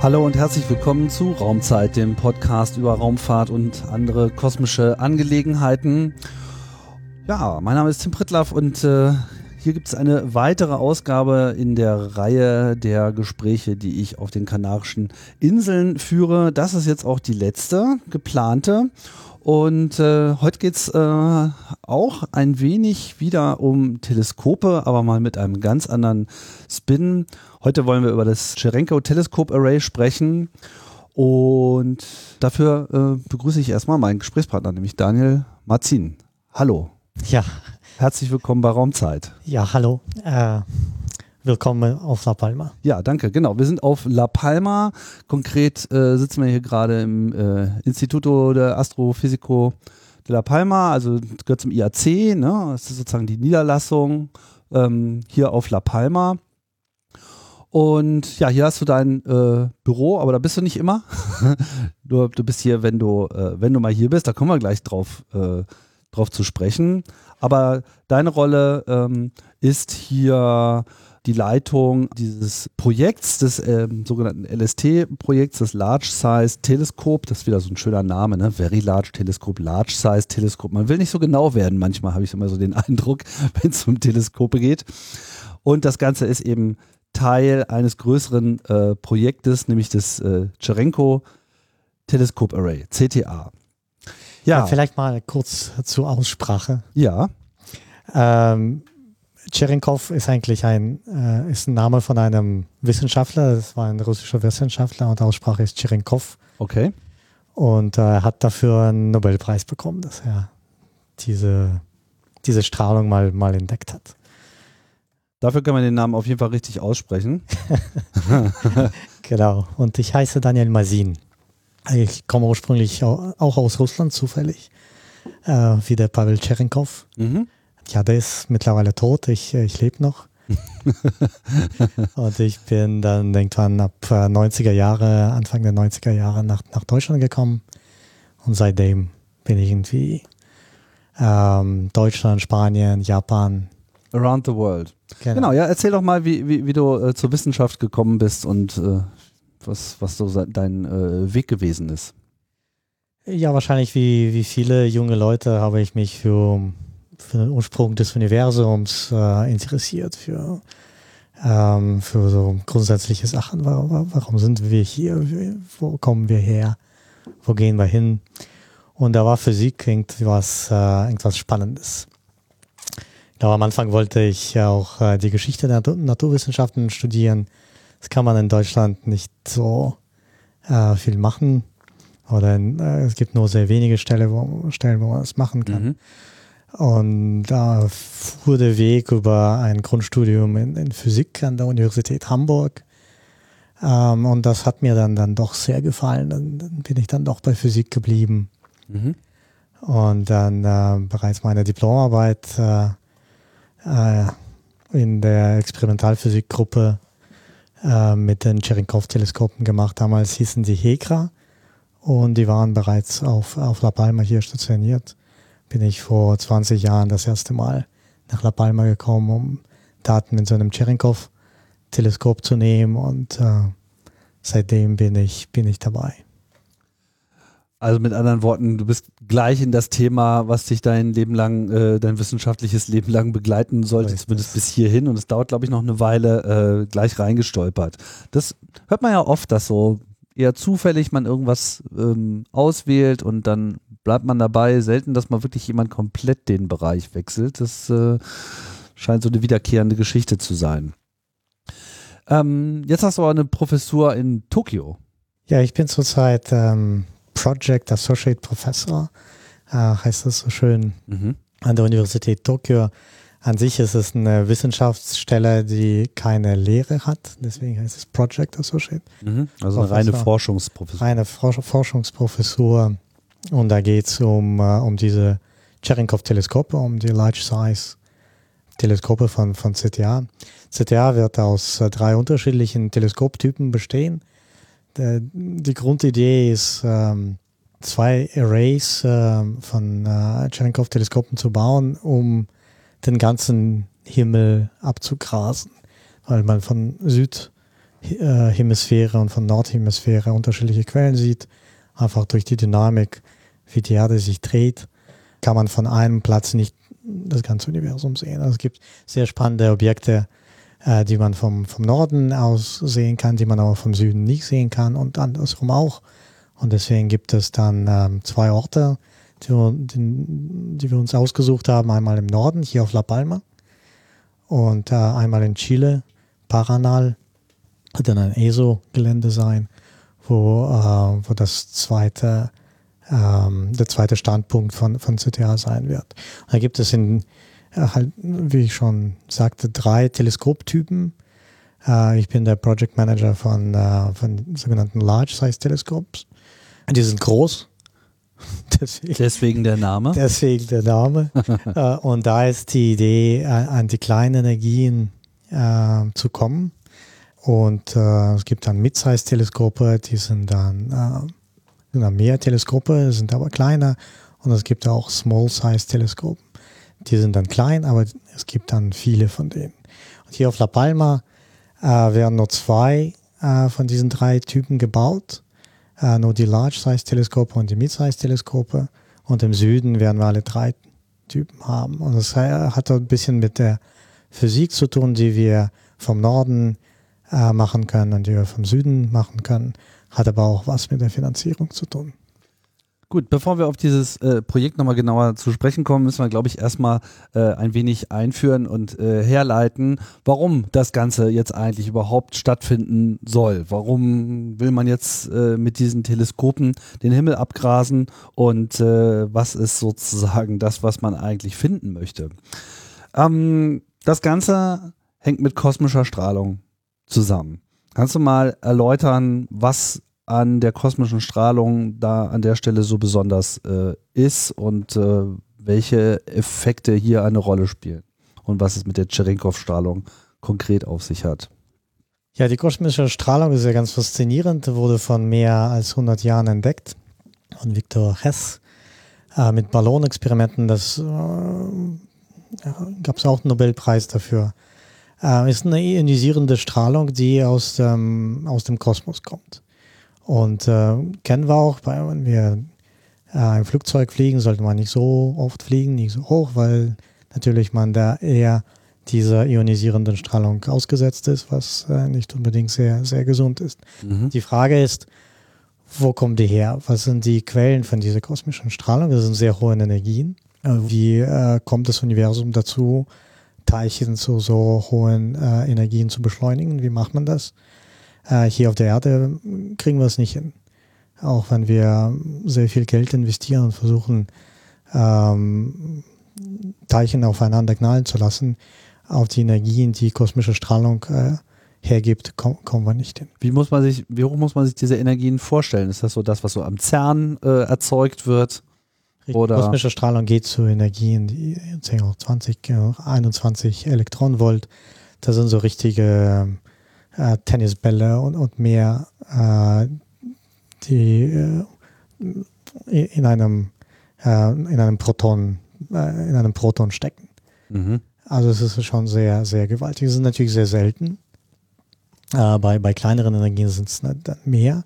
Hallo und herzlich willkommen zu Raumzeit, dem Podcast über Raumfahrt und andere kosmische Angelegenheiten. Ja, mein Name ist Tim Prittlaff und äh, hier gibt es eine weitere Ausgabe in der Reihe der Gespräche, die ich auf den Kanarischen Inseln führe. Das ist jetzt auch die letzte geplante. Und äh, heute geht's äh, auch ein wenig wieder um Teleskope, aber mal mit einem ganz anderen Spin. Heute wollen wir über das Cherenko Teleskop Array sprechen. Und dafür äh, begrüße ich erstmal meinen Gesprächspartner, nämlich Daniel Marzin. Hallo. Ja. Herzlich willkommen bei Raumzeit. Ja, hallo. Äh, willkommen auf La Palma. Ja, danke. Genau, wir sind auf La Palma. Konkret äh, sitzen wir hier gerade im äh, Instituto de Astrofisico de La Palma, also gehört zum IAC, ne? Das ist sozusagen die Niederlassung ähm, hier auf La Palma. Und ja, hier hast du dein äh, Büro, aber da bist du nicht immer. du, du bist hier, wenn du, äh, wenn du mal hier bist, da kommen wir gleich drauf, äh, drauf zu sprechen. Aber deine Rolle ähm, ist hier die Leitung dieses Projekts, des ähm, sogenannten LST-Projekts, des Large Size Teleskop. Das ist wieder so ein schöner Name, ne? Very Large Teleskop, Large Size Teleskop. Man will nicht so genau werden, manchmal habe ich immer so den Eindruck, wenn es um Teleskope geht. Und das Ganze ist eben Teil eines größeren äh, Projektes, nämlich des äh, Cherenko Teleskop Array, CTA. Ja. ja. vielleicht mal kurz zur Aussprache. Ja. Ähm, Cherenkov ist eigentlich ein, äh, ist ein Name von einem Wissenschaftler, das war ein russischer Wissenschaftler und Aussprache ist Cherenkov. Okay. Und er äh, hat dafür einen Nobelpreis bekommen, dass er diese, diese Strahlung mal, mal entdeckt hat. Dafür kann man den Namen auf jeden Fall richtig aussprechen. genau. Und ich heiße Daniel Masin. Ich komme ursprünglich auch aus Russland, zufällig, äh, wie der Pavel Cherenkov. Mhm. Ja, der ist mittlerweile tot. Ich, ich lebe noch. und ich bin dann irgendwann ab 90er Jahre, Anfang der 90er Jahre nach, nach Deutschland gekommen. Und seitdem bin ich irgendwie ähm, Deutschland, Spanien, Japan. Around the world. Genau, genau ja, erzähl doch mal, wie, wie, wie du äh, zur Wissenschaft gekommen bist und äh, was, was so dein äh, Weg gewesen ist. Ja, wahrscheinlich wie, wie viele junge Leute habe ich mich für, für den Ursprung des Universums äh, interessiert, für, ähm, für so grundsätzliche Sachen. Warum, warum sind wir hier? Wo kommen wir her? Wo gehen wir hin? Und da war Physik irgendwas, äh, irgendwas Spannendes. Genau, am Anfang wollte ich auch äh, die Geschichte der Naturwissenschaften studieren. Das kann man in Deutschland nicht so äh, viel machen. Oder in, äh, es gibt nur sehr wenige Stelle, wo, Stellen, wo man das machen kann. Mhm. Und da fuhr der Weg über ein Grundstudium in, in Physik an der Universität Hamburg. Ähm, und das hat mir dann, dann doch sehr gefallen. Dann, dann bin ich dann doch bei Physik geblieben. Mhm. Und dann äh, bereits meine Diplomarbeit äh, äh, in der Experimentalphysikgruppe äh, mit den Cherenkov-Teleskopen gemacht. Damals hießen sie HEKRA und die waren bereits auf, auf La Palma hier stationiert. Bin ich vor 20 Jahren das erste Mal nach La Palma gekommen, um Daten mit so einem Cherenkov-Teleskop zu nehmen und äh, seitdem bin ich, bin ich dabei. Also mit anderen Worten, du bist gleich in das Thema, was dich dein Leben lang, äh, dein wissenschaftliches Leben lang begleiten sollte, Richtig. zumindest bis hierhin. Und es dauert, glaube ich, noch eine Weile äh, gleich reingestolpert. Das hört man ja oft, dass so eher zufällig man irgendwas ähm, auswählt und dann bleibt man dabei. Selten, dass man wirklich jemand komplett den Bereich wechselt. Das äh, scheint so eine wiederkehrende Geschichte zu sein. Ähm, jetzt hast du aber eine Professur in Tokio. Ja, ich bin zurzeit ähm, Project Associate Professor, äh, heißt das so schön, mhm. an der Universität Tokio. An sich ist es eine Wissenschaftsstelle, die keine Lehre hat, deswegen heißt es Project Associate. Mhm. Also eine reine Forschungsprofessur. Reine Forschungsprofessur. Und da geht es um, uh, um diese Cherenkov-Teleskope, um die Large Size Teleskope von, von CTA. CTA wird aus uh, drei unterschiedlichen Teleskoptypen bestehen der, die Grundidee ist, ähm, zwei Arrays äh, von äh, Cherenkov-Teleskopen zu bauen, um den ganzen Himmel abzugrasen, weil man von Süd äh, Hemisphäre und von Nordhemisphäre unterschiedliche Quellen sieht, einfach durch die Dynamik, wie die Erde sich dreht, kann man von einem Platz nicht das ganze Universum sehen. Also es gibt sehr spannende Objekte, äh, die man vom, vom Norden aus sehen kann, die man aber vom Süden nicht sehen kann und andersrum auch. Und deswegen gibt es dann ähm, zwei Orte, die, die, die, wir uns ausgesucht haben. Einmal im Norden, hier auf La Palma, und äh, einmal in Chile, Paranal, wird dann ein ESO-Gelände sein, wo, äh, wo das zweite, ähm, der zweite Standpunkt von, von CTA sein wird. Da gibt es in, äh, halt, wie ich schon sagte, drei Teleskoptypen. Äh, ich bin der Project Manager von, äh, von sogenannten Large Size Teleskops. Die sind groß. Deswegen, deswegen, der Name. Deswegen der Name. äh, und da ist die Idee, an die kleinen Energien äh, zu kommen. Und äh, es gibt dann Mid-Size-Teleskope, die sind dann, äh, sind mehr Teleskope, sind aber kleiner. Und es gibt auch Small-Size-Teleskope. Die sind dann klein, aber es gibt dann viele von denen. Und hier auf La Palma äh, werden nur zwei äh, von diesen drei Typen gebaut äh, nur die Large-Size-Teleskope und die Mid-Size-Teleskope. Und im Süden werden wir alle drei Typen haben. Und das hat ein bisschen mit der Physik zu tun, die wir vom Norden äh, machen können und die wir vom Süden machen können. Hat aber auch was mit der Finanzierung zu tun. Gut, bevor wir auf dieses äh, Projekt nochmal genauer zu sprechen kommen, müssen wir, glaube ich, erstmal äh, ein wenig einführen und äh, herleiten, warum das Ganze jetzt eigentlich überhaupt stattfinden soll. Warum will man jetzt äh, mit diesen Teleskopen den Himmel abgrasen und äh, was ist sozusagen das, was man eigentlich finden möchte? Ähm, das Ganze hängt mit kosmischer Strahlung zusammen. Kannst du mal erläutern, was an der kosmischen Strahlung da an der Stelle so besonders äh, ist und äh, welche Effekte hier eine Rolle spielen und was es mit der Cherenkov-Strahlung konkret auf sich hat. Ja, die kosmische Strahlung ist ja ganz faszinierend, wurde von mehr als 100 Jahren entdeckt von Victor Hess äh, mit Ballonexperimenten. Das äh, gab es auch einen Nobelpreis dafür. Äh, ist eine ionisierende Strahlung, die aus dem, aus dem Kosmos kommt. Und äh, kennen wir auch, wenn wir äh, ein Flugzeug fliegen, sollte man nicht so oft fliegen, nicht so hoch, weil natürlich man da eher dieser ionisierenden Strahlung ausgesetzt ist, was äh, nicht unbedingt sehr, sehr gesund ist. Mhm. Die Frage ist, wo kommen die her? Was sind die Quellen von dieser kosmischen Strahlung? Das sind sehr hohe Energien. Äh, wie äh, kommt das Universum dazu, Teilchen zu so hohen äh, Energien zu beschleunigen? Wie macht man das? Äh, hier auf der Erde kriegen wir es nicht hin. Auch wenn wir sehr viel Geld investieren und versuchen, ähm, Teilchen aufeinander knallen zu lassen, auf die Energien, die kosmische Strahlung äh, hergibt, komm, kommen wir nicht hin. Wie muss man sich, wie hoch muss man sich diese Energien vorstellen? Ist das so das, was so am CERN äh, erzeugt wird? Oder? Kosmische Strahlung geht zu Energien, die 10 hoch 20, 21 Elektronenvolt. Das sind so richtige äh, Tennisbälle und, und mehr, äh, die äh, in einem äh, in einem Proton äh, in einem Proton stecken. Mhm. Also es ist schon sehr sehr gewaltig. Es ist natürlich sehr selten. Äh, bei bei kleineren Energien sind es mehr,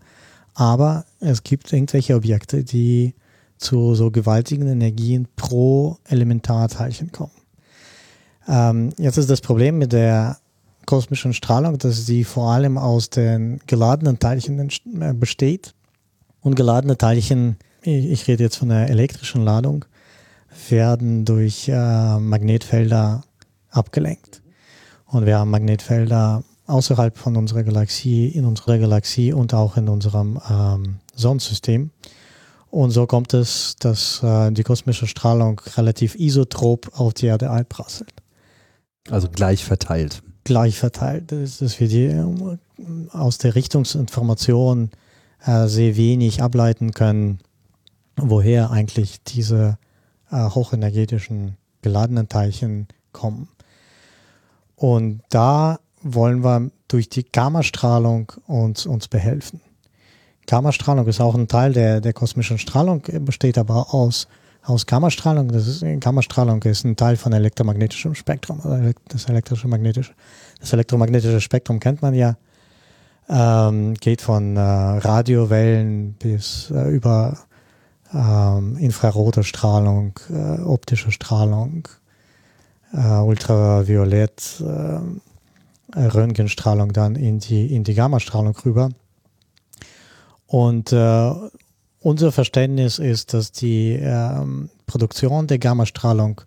aber es gibt irgendwelche Objekte, die zu so gewaltigen Energien pro Elementarteilchen kommen. Ähm, jetzt ist das Problem mit der kosmischen Strahlung, dass sie vor allem aus den geladenen Teilchen äh, besteht. Und geladene Teilchen, ich rede jetzt von der elektrischen Ladung, werden durch äh, Magnetfelder abgelenkt. Und wir haben Magnetfelder außerhalb von unserer Galaxie, in unserer Galaxie und auch in unserem ähm, Sonnensystem. Und so kommt es, dass äh, die kosmische Strahlung relativ isotrop auf die Erde einprasselt. Also gleich verteilt gleich verteilt ist, dass wir die äh, aus der Richtungsinformation äh, sehr wenig ableiten können, woher eigentlich diese äh, hochenergetischen geladenen Teilchen kommen. Und da wollen wir durch die Gammastrahlung uns, uns behelfen. Gammastrahlung ist auch ein Teil der, der kosmischen Strahlung, besteht aber aus aus Gammastrahlung. Das ist, Gammastrahlung ist ein Teil von elektromagnetischem Spektrum. Das elektrische magnetische, das elektromagnetische Spektrum kennt man ja. ähm, geht von äh, Radiowellen bis äh, über ähm, infrarote Strahlung, äh, optische Strahlung, äh, Ultraviolett, äh, Röntgenstrahlung dann in die, in die Gammastrahlung rüber. Und äh, unser Verständnis ist, dass die ähm, Produktion der Gammastrahlung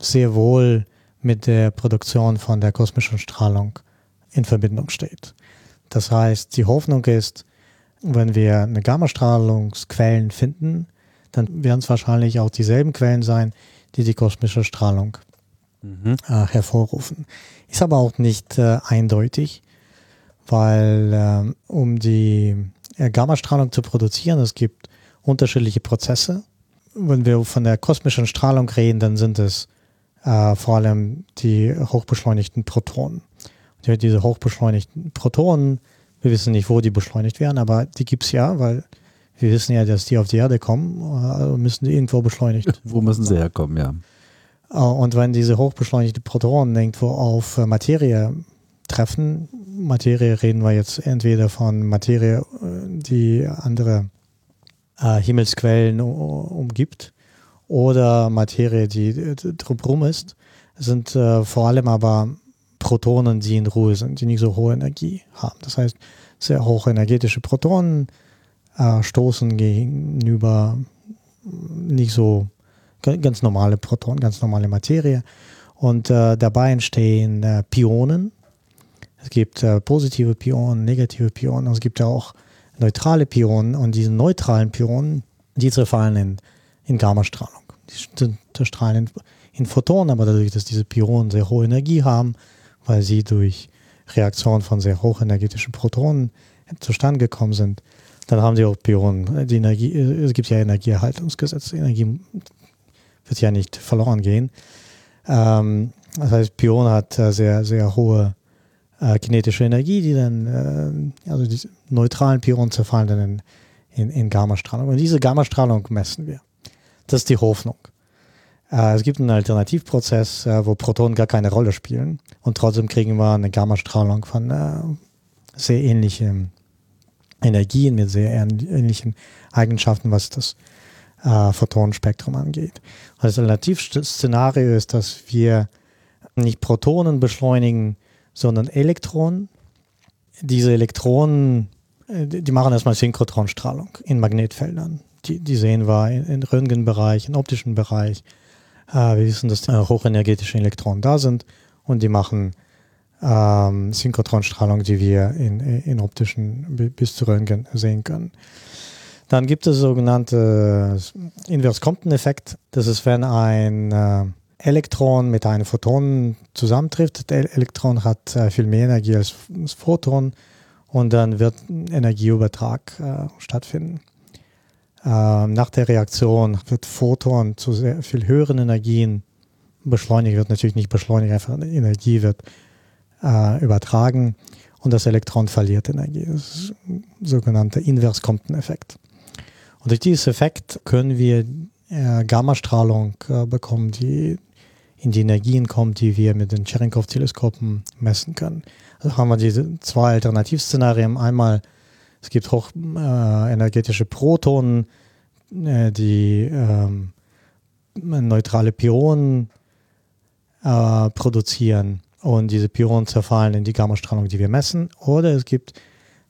sehr wohl mit der Produktion von der kosmischen Strahlung in Verbindung steht. Das heißt, die Hoffnung ist, wenn wir eine Gammastrahlungsquellen finden, dann werden es wahrscheinlich auch dieselben Quellen sein, die die kosmische Strahlung mhm. äh, hervorrufen. Ist aber auch nicht äh, eindeutig, weil äh, um die Gammastrahlung zu produzieren, es gibt unterschiedliche Prozesse. Wenn wir von der kosmischen Strahlung reden, dann sind es äh, vor allem die hochbeschleunigten Protonen. Die, diese hochbeschleunigten Protonen, wir wissen nicht, wo die beschleunigt werden, aber die gibt es ja, weil wir wissen ja, dass die auf die Erde kommen, also müssen die irgendwo beschleunigt. Wo müssen sie herkommen, ja. Äh, und wenn diese hochbeschleunigten Protonen irgendwo auf äh, Materie treffen, Materie reden wir jetzt entweder von Materie, die andere äh, Himmelsquellen umgibt, oder Materie, die drumherum ist, sind äh, vor allem aber Protonen, die in Ruhe sind, die nicht so hohe Energie haben. Das heißt, sehr hohe energetische Protonen äh, stoßen gegenüber nicht so ganz normale Protonen, ganz normale Materie. Und äh, dabei entstehen äh, Pionen. Es gibt äh, positive Pionen, negative Pionen. Es gibt ja auch neutrale Pionen. Und diese neutralen Pionen, die zerfallen in, in Gammastrahlung. Die zerstrahlen in, in Photonen, aber dadurch, dass diese Pionen sehr hohe Energie haben, weil sie durch Reaktion von sehr hochenergetischen Protonen zustande gekommen sind, dann haben sie auch Pionen. Die Energie, es gibt ja Energieerhaltungsgesetze. Energie wird ja nicht verloren gehen. Ähm, das heißt, Pion hat äh, sehr, sehr hohe äh, kinetische Energie, die dann, äh, also die neutralen Pionen zerfallen dann in, in, in Gammastrahlung. Und diese Gammastrahlung messen wir. Das ist die Hoffnung. Äh, es gibt einen Alternativprozess, äh, wo Protonen gar keine Rolle spielen und trotzdem kriegen wir eine Gammastrahlung von äh, sehr ähnlichen Energien mit sehr ähnlichen Eigenschaften, was das äh, Photonenspektrum angeht. Das Alternativszenario ist, dass wir nicht Protonen beschleunigen, sondern Elektronen. Diese Elektronen, die machen erstmal Synchrotronstrahlung in Magnetfeldern. Die, die sehen wir im Röntgenbereich, im optischen Bereich, äh, wir wissen, dass äh, hochenergetische Elektronen da sind und die machen ähm, Synchrotronstrahlung, die wir in, in optischen bis zu Röntgen sehen können. Dann gibt es sogenannte Invers-Compton-Effekt. Das ist, wenn ein äh, Elektron mit einem Photon zusammentrifft. Der Elektron hat äh, viel mehr Energie als das Photon und dann wird Energieübertrag äh, stattfinden. Ähm, nach der Reaktion wird Photon zu sehr viel höheren Energien beschleunigt, wird natürlich nicht beschleunigt, einfach Energie wird äh, übertragen und das Elektron verliert Energie. Das ist ein sogenannter Invers-Compton-Effekt. Und durch diesen Effekt können wir äh, Gammastrahlung äh, bekommen, die in die Energien kommt, die wir mit den Cherenkov-Teleskopen messen können. Also haben wir diese zwei Alternativszenarien. Einmal es gibt hochenergetische äh, Protonen, äh, die ähm, neutrale Pionen äh, produzieren und diese Pionen zerfallen in die Gammastrahlung, die wir messen. Oder es gibt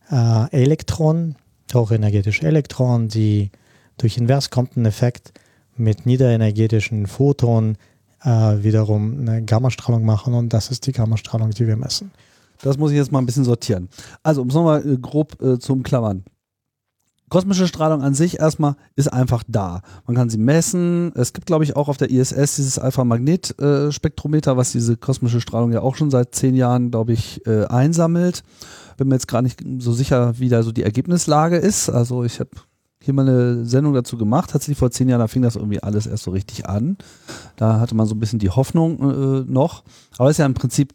Elektronen, hochenergetische Elektronen, die durch Inversquanteneffekt mit niederenergetischen Photonen äh, wiederum eine Gammastrahlung machen und das ist die Gammastrahlung, die wir messen. Das muss ich jetzt mal ein bisschen sortieren. Also, um es nochmal äh, grob äh, zu umklammern. Kosmische Strahlung an sich erstmal ist einfach da. Man kann sie messen. Es gibt, glaube ich, auch auf der ISS dieses Alpha-Magnet-Spektrometer, was diese kosmische Strahlung ja auch schon seit zehn Jahren, glaube ich, äh, einsammelt. Bin mir jetzt gar nicht so sicher, wie da so die Ergebnislage ist. Also ich habe hier mal eine Sendung dazu gemacht, tatsächlich vor zehn Jahren, da fing das irgendwie alles erst so richtig an. Da hatte man so ein bisschen die Hoffnung äh, noch. Aber es ist ja im Prinzip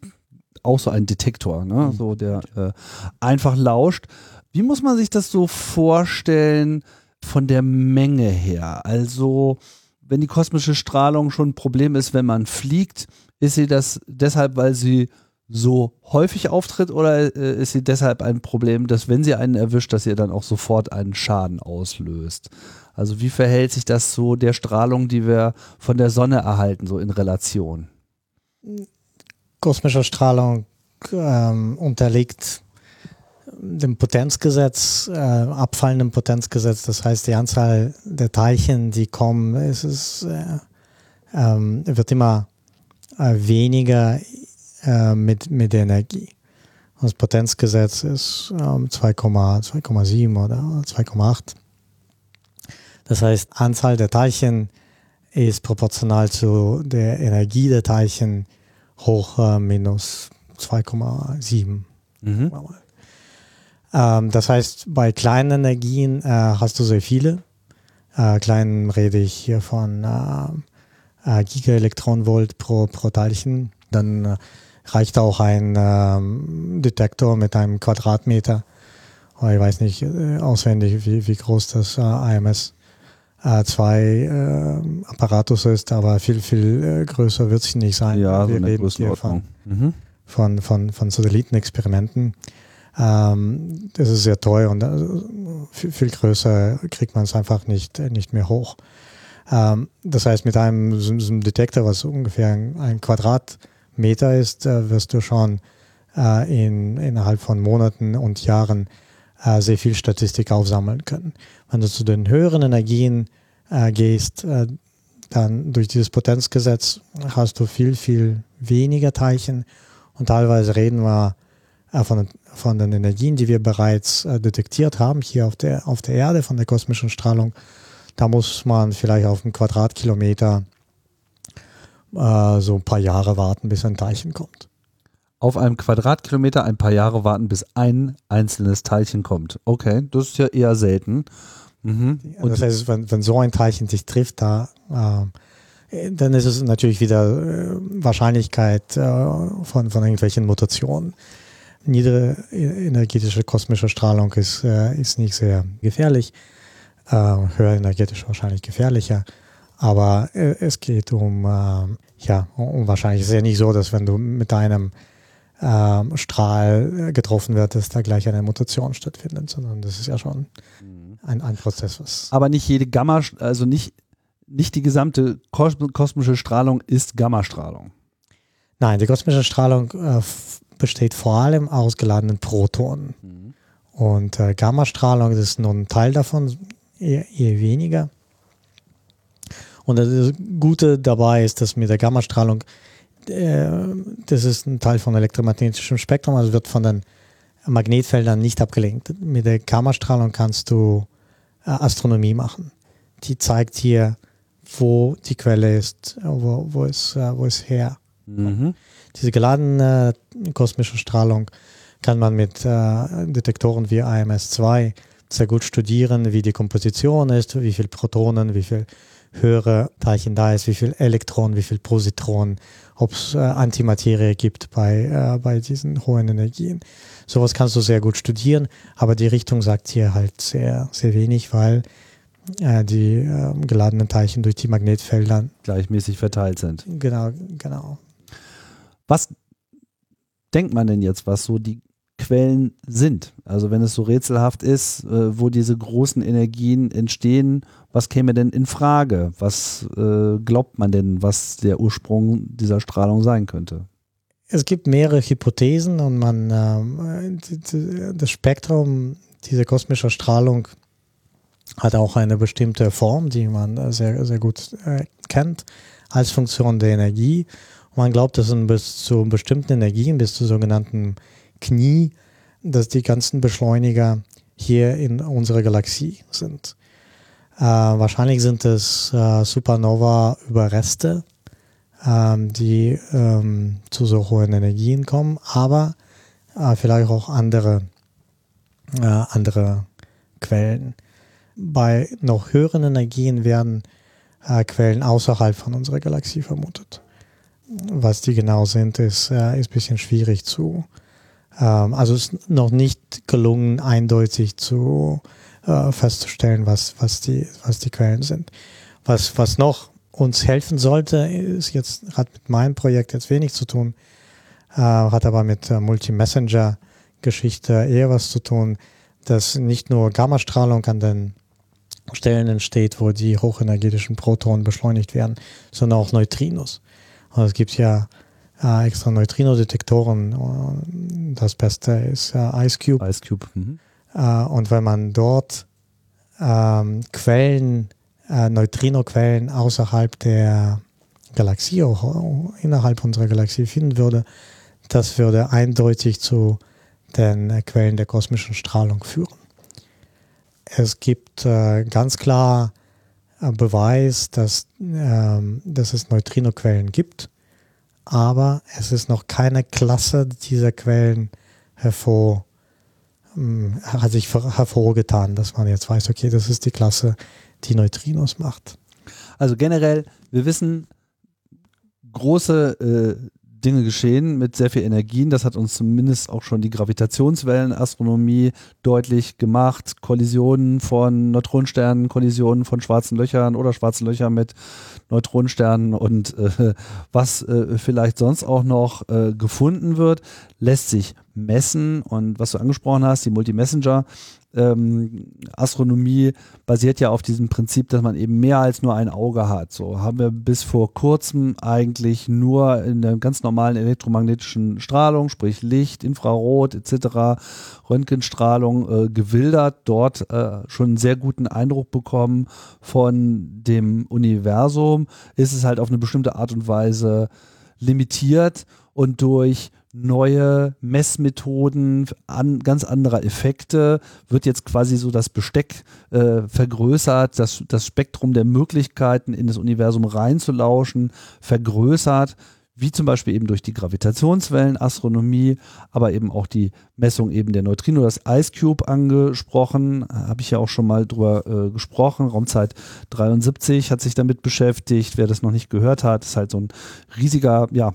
auch so ein Detektor, ne? Mhm. so der äh, einfach lauscht. Wie muss man sich das so vorstellen von der Menge her? Also wenn die kosmische Strahlung schon ein Problem ist, wenn man fliegt, ist sie das deshalb, weil sie so häufig auftritt oder äh, ist sie deshalb ein Problem, dass wenn sie einen erwischt, dass ihr dann auch sofort einen Schaden auslöst? Also wie verhält sich das so der Strahlung, die wir von der Sonne erhalten, so in Relation? Kosmische Strahlung ähm, unterliegt dem Potenzgesetz, äh, abfallendem Potenzgesetz. Das heißt, die Anzahl der Teilchen, die kommen, ist es, äh, ähm, wird immer äh, weniger äh, mit, mit der Energie. Das Potenzgesetz ist ähm, 2,7 oder 2,8. Das heißt, Anzahl der Teilchen ist proportional zu der Energie der Teilchen hoch äh, minus 2,7. Mhm. Ähm, das heißt, bei kleinen Energien äh, hast du sehr viele. Äh, kleinen rede ich hier von äh, äh Gigaelektronenvolt pro, pro Teilchen. Dann äh, reicht auch ein ähm, Detektor mit einem Quadratmeter. Ich weiß nicht äh, auswendig, wie, wie groß das äh, AMS äh, 2 äh, Apparatus ist, aber viel, viel äh, größer wird es nicht sein. Ja, Wir so eine Größenordnung. Von, mhm. von, von, von Satellitenexperimenten. Ähm, das ist sehr teuer und äh, viel, viel größer kriegt man es einfach nicht, nicht mehr hoch. Ähm, das heißt, mit einem, so, so einem Detektor, was ungefähr ein, ein Quadratmeter ist, äh, wirst du schon äh, in, innerhalb von Monaten und Jahren äh, sehr viel Statistik aufsammeln können. Wenn du zu den höheren Energien gehst, dann durch dieses Potenzgesetz hast du viel, viel weniger Teilchen und teilweise reden wir von, von den Energien, die wir bereits detektiert haben, hier auf der, auf der Erde, von der kosmischen Strahlung. Da muss man vielleicht auf einen Quadratkilometer äh, so ein paar Jahre warten, bis ein Teilchen kommt auf einem Quadratkilometer ein paar Jahre warten, bis ein einzelnes Teilchen kommt. Okay, das ist ja eher selten. Mhm. Und das heißt, wenn, wenn so ein Teilchen sich trifft, da äh, dann ist es natürlich wieder äh, Wahrscheinlichkeit äh, von, von irgendwelchen Mutationen. Niedere energetische kosmische Strahlung ist, äh, ist nicht sehr gefährlich, äh, höher energetisch wahrscheinlich gefährlicher. Aber äh, es geht um, äh, ja, um wahrscheinlich ist es ja nicht so, dass wenn du mit deinem ähm, Strahl äh, getroffen wird, dass da gleich eine Mutation stattfindet, sondern das ist ja schon mhm. ein, ein Prozess, was. Aber nicht jede Gamma, also nicht, nicht die gesamte kosmische Strahlung ist Gammastrahlung. Nein, die kosmische Strahlung äh, besteht vor allem aus geladenen Protonen. Mhm. Und äh, Gammastrahlung ist nur ein Teil davon, eher, eher weniger. Und das Gute dabei ist, dass mit der Gammastrahlung äh, das ist ein Teil von elektromagnetischem Spektrum, also wird von den Magnetfeldern nicht abgelenkt. Mit der Kammerstrahlung kannst du äh, Astronomie machen. Die zeigt hier, wo die Quelle ist, wo, wo, es, äh, wo es her. Mhm. Diese geladene kosmische Strahlung kann man mit Detektoren wie AMS2 sehr gut studieren, wie die Komposition ist, wie viele Protonen, wie viel höhere Teilchen da ist, wie viel Elektronen, wie viel Positronen ob es äh, Antimaterie gibt bei, äh, bei diesen hohen Energien. Sowas kannst du sehr gut studieren, aber die Richtung sagt hier halt sehr, sehr wenig, weil äh, die äh, geladenen Teilchen durch die Magnetfelder gleichmäßig verteilt sind. Genau, genau. Was denkt man denn jetzt, was so die Quellen sind? Also wenn es so rätselhaft ist, äh, wo diese großen Energien entstehen was käme denn in Frage? Was äh, glaubt man denn, was der Ursprung dieser Strahlung sein könnte? Es gibt mehrere Hypothesen und man äh, das Spektrum dieser kosmischen Strahlung hat auch eine bestimmte Form, die man sehr, sehr gut äh, kennt als Funktion der Energie. Und man glaubt, dass bis zu bestimmten Energien, bis zu sogenannten Knie, dass die ganzen Beschleuniger hier in unserer Galaxie sind. Äh, wahrscheinlich sind es äh, Supernova-Überreste, ähm, die ähm, zu so hohen Energien kommen, aber äh, vielleicht auch andere, äh, andere Quellen. Bei noch höheren Energien werden äh, Quellen außerhalb von unserer Galaxie vermutet. Was die genau sind, ist, äh, ist ein bisschen schwierig zu. Ähm, also es ist noch nicht gelungen, eindeutig zu äh, festzustellen, was, was, die, was die Quellen sind. Was, was noch uns helfen sollte, ist jetzt, hat mit meinem Projekt jetzt wenig zu tun, äh, hat aber mit äh, Multi-Messenger-Geschichte eher was zu tun, dass nicht nur Gammastrahlung an den Stellen entsteht, wo die hochenergetischen Protonen beschleunigt werden, sondern auch Neutrinos. Und es gibt ja äh, extra Neutrino-Detektoren. Das Beste ist äh, Ice Cube. Ice Cube. Mhm. Äh, und wenn man dort ähm, Quellen, äh, Neutrino-Quellen außerhalb der Galaxie, auch innerhalb unserer Galaxie finden würde, das würde eindeutig zu den äh, Quellen der kosmischen Strahlung führen. Es gibt äh, ganz klar äh, Beweis, dass, ähm, dass es Neutrino-Quellen gibt, aber es ist noch keine Klasse dieser Quellen hervor, ähm, hat sich hervorgetan, dass man jetzt weiß, okay, das ist die Klasse, die Neutrinos macht. Also generell, wir wissen, große äh, Dinge geschehen mit sehr viel Energien. Das hat uns zumindest auch schon die Gravitationswellenastronomie deutlich gemacht. Kollisionen von Neutronensternen, Kollisionen von schwarzen Löchern oder schwarzen Löcher mit Neutronensternen und äh, was äh, vielleicht sonst auch noch äh, gefunden wird, lässt sich messen. Und was du angesprochen hast, die Multi-Messenger, ähm, Astronomie basiert ja auf diesem Prinzip, dass man eben mehr als nur ein Auge hat. So haben wir bis vor kurzem eigentlich nur in der ganz normalen elektromagnetischen Strahlung, sprich Licht, Infrarot etc., Röntgenstrahlung äh, gewildert, dort äh, schon einen sehr guten Eindruck bekommen von dem Universum. Ist es halt auf eine bestimmte Art und Weise limitiert und durch neue Messmethoden, an, ganz anderer Effekte, wird jetzt quasi so das Besteck äh, vergrößert, das, das Spektrum der Möglichkeiten in das Universum reinzulauschen, vergrößert wie zum Beispiel eben durch die Gravitationswellenastronomie, aber eben auch die Messung eben der Neutrino, das Ice Cube angesprochen, habe ich ja auch schon mal drüber äh, gesprochen. Raumzeit 73 hat sich damit beschäftigt. Wer das noch nicht gehört hat, ist halt so ein riesiger, ja,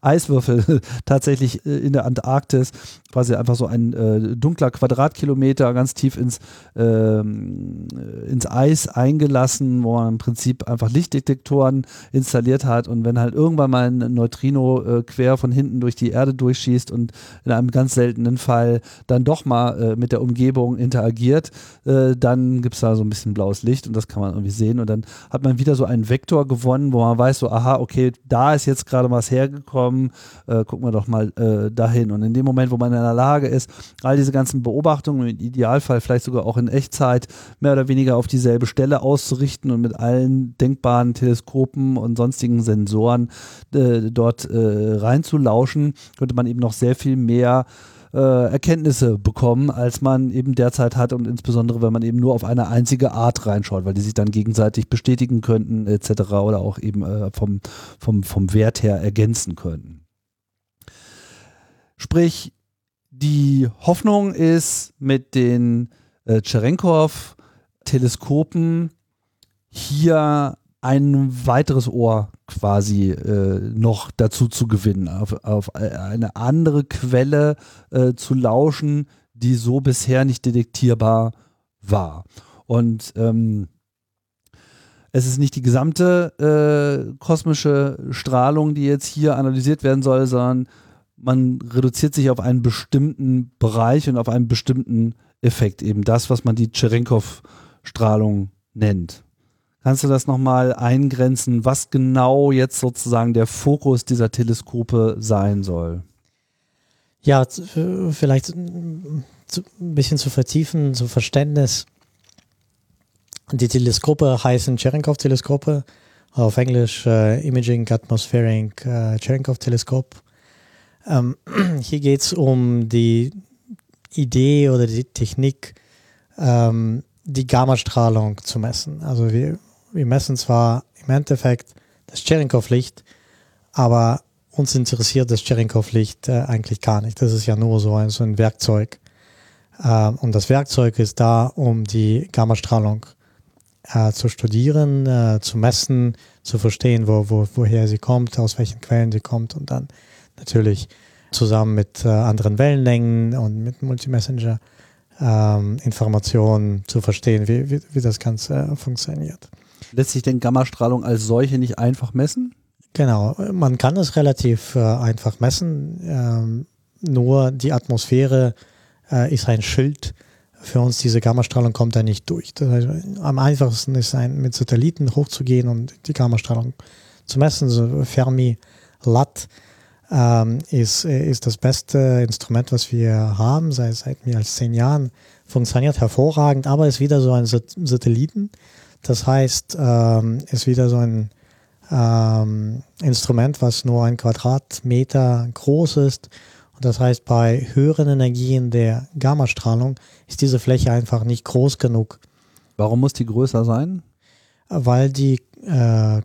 Eiswürfel tatsächlich äh, in der Antarktis, quasi einfach so ein äh, dunkler Quadratkilometer ganz tief ins, äh, ins Eis eingelassen, wo man im Prinzip einfach Lichtdetektoren installiert hat. Und wenn halt irgendwann mal ein Neutrino äh, quer von hinten durch die Erde durchschießt und in einem ganz seltenen Fall dann doch mal äh, mit der Umgebung interagiert, äh, dann gibt es da so ein bisschen blaues Licht und das kann man irgendwie sehen. Und dann hat man wieder so einen Vektor gewonnen, wo man weiß so, aha, okay, da ist jetzt gerade was hergekommen, äh, gucken wir doch mal äh, dahin. Und in dem Moment, wo man in der Lage ist, all diese ganzen Beobachtungen im Idealfall vielleicht sogar auch in Echtzeit mehr oder weniger auf dieselbe Stelle auszurichten und mit allen denkbaren Teleskopen und sonstigen Sensoren äh, dort äh, reinzulauschen, könnte man eben noch sehr viel mehr äh, Erkenntnisse bekommen, als man eben derzeit hat und insbesondere, wenn man eben nur auf eine einzige Art reinschaut, weil die sich dann gegenseitig bestätigen könnten etc. oder auch eben äh, vom, vom, vom Wert her ergänzen könnten. Sprich, die Hoffnung ist mit den äh, Cherenkov-Teleskopen hier ein weiteres Ohr quasi äh, noch dazu zu gewinnen, auf, auf eine andere Quelle äh, zu lauschen, die so bisher nicht detektierbar war. Und ähm, es ist nicht die gesamte äh, kosmische Strahlung, die jetzt hier analysiert werden soll, sondern man reduziert sich auf einen bestimmten Bereich und auf einen bestimmten Effekt, eben das, was man die Cherenkov-Strahlung nennt. Kannst du das nochmal eingrenzen, was genau jetzt sozusagen der Fokus dieser Teleskope sein soll? Ja, vielleicht ein bisschen zu vertiefen, zu Verständnis. Die Teleskope heißen Cherenkov-Teleskope, auf Englisch äh, Imaging Atmospheric äh, Cherenkov-Teleskop. Ähm, hier geht es um die Idee oder die Technik, ähm, die Gammastrahlung zu messen. Also wir wir messen zwar im Endeffekt das Cherenkov-Licht, aber uns interessiert das Cherenkov-Licht äh, eigentlich gar nicht. Das ist ja nur so ein, so ein Werkzeug. Äh, und das Werkzeug ist da, um die Gammastrahlung äh, zu studieren, äh, zu messen, zu verstehen, wo, wo, woher sie kommt, aus welchen Quellen sie kommt und dann natürlich zusammen mit äh, anderen Wellenlängen und mit Multimessenger ähm, zu verstehen, wie, wie, wie das Ganze funktioniert. Lässt sich denn Gammastrahlung als solche nicht einfach messen? Genau, man kann es relativ äh, einfach messen. Ähm, nur die Atmosphäre äh, ist ein Schild. Für uns diese Gammastrahlung kommt da nicht durch. Das heißt, am einfachsten ist ein, mit Satelliten hochzugehen und die Gammastrahlung zu messen. So Fermi LAT ähm, ist, ist das beste Instrument, was wir haben, seit, seit mehr als zehn Jahren. Funktioniert hervorragend, aber ist wieder so ein Satelliten. Das heißt, ähm, ist wieder so ein ähm, Instrument, was nur ein Quadratmeter groß ist. Und das heißt, bei höheren Energien der Gammastrahlung ist diese Fläche einfach nicht groß genug. Warum muss die größer sein? Weil die äh,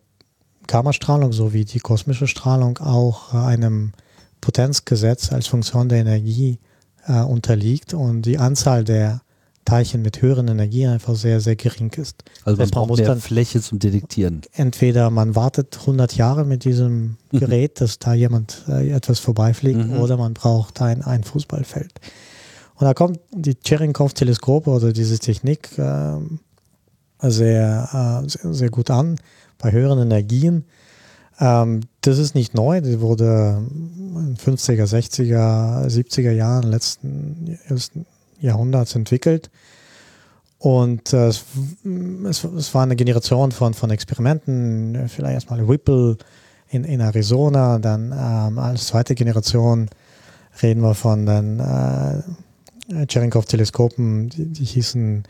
Gammastrahlung sowie die kosmische Strahlung auch einem Potenzgesetz als Funktion der Energie äh, unterliegt und die Anzahl der Teilchen mit höheren Energien einfach sehr, sehr gering ist. Also man, braucht mehr Fläche zum Detektieren. Entweder man wartet 100 Jahre mit diesem mhm. Gerät, dass da jemand äh, etwas vorbeifliegt, mhm. oder man braucht ein, ein Fußballfeld. Und da kommt die Cherenkov-Teleskope oder diese Technik äh, sehr, äh, sehr, sehr, gut an bei höheren Energien. Ähm, das ist nicht neu, die wurde in 50er, 60er, 70er Jahren letzten Jahrhunderts entwickelt. Und äh, es, es, es, war eine Generation von, von Experimenten, vielleicht erstmal Whipple in, in Arizona, dann ähm, als zweite Generation reden wir von den äh, Cherenkov-Teleskopen, die, die, hießen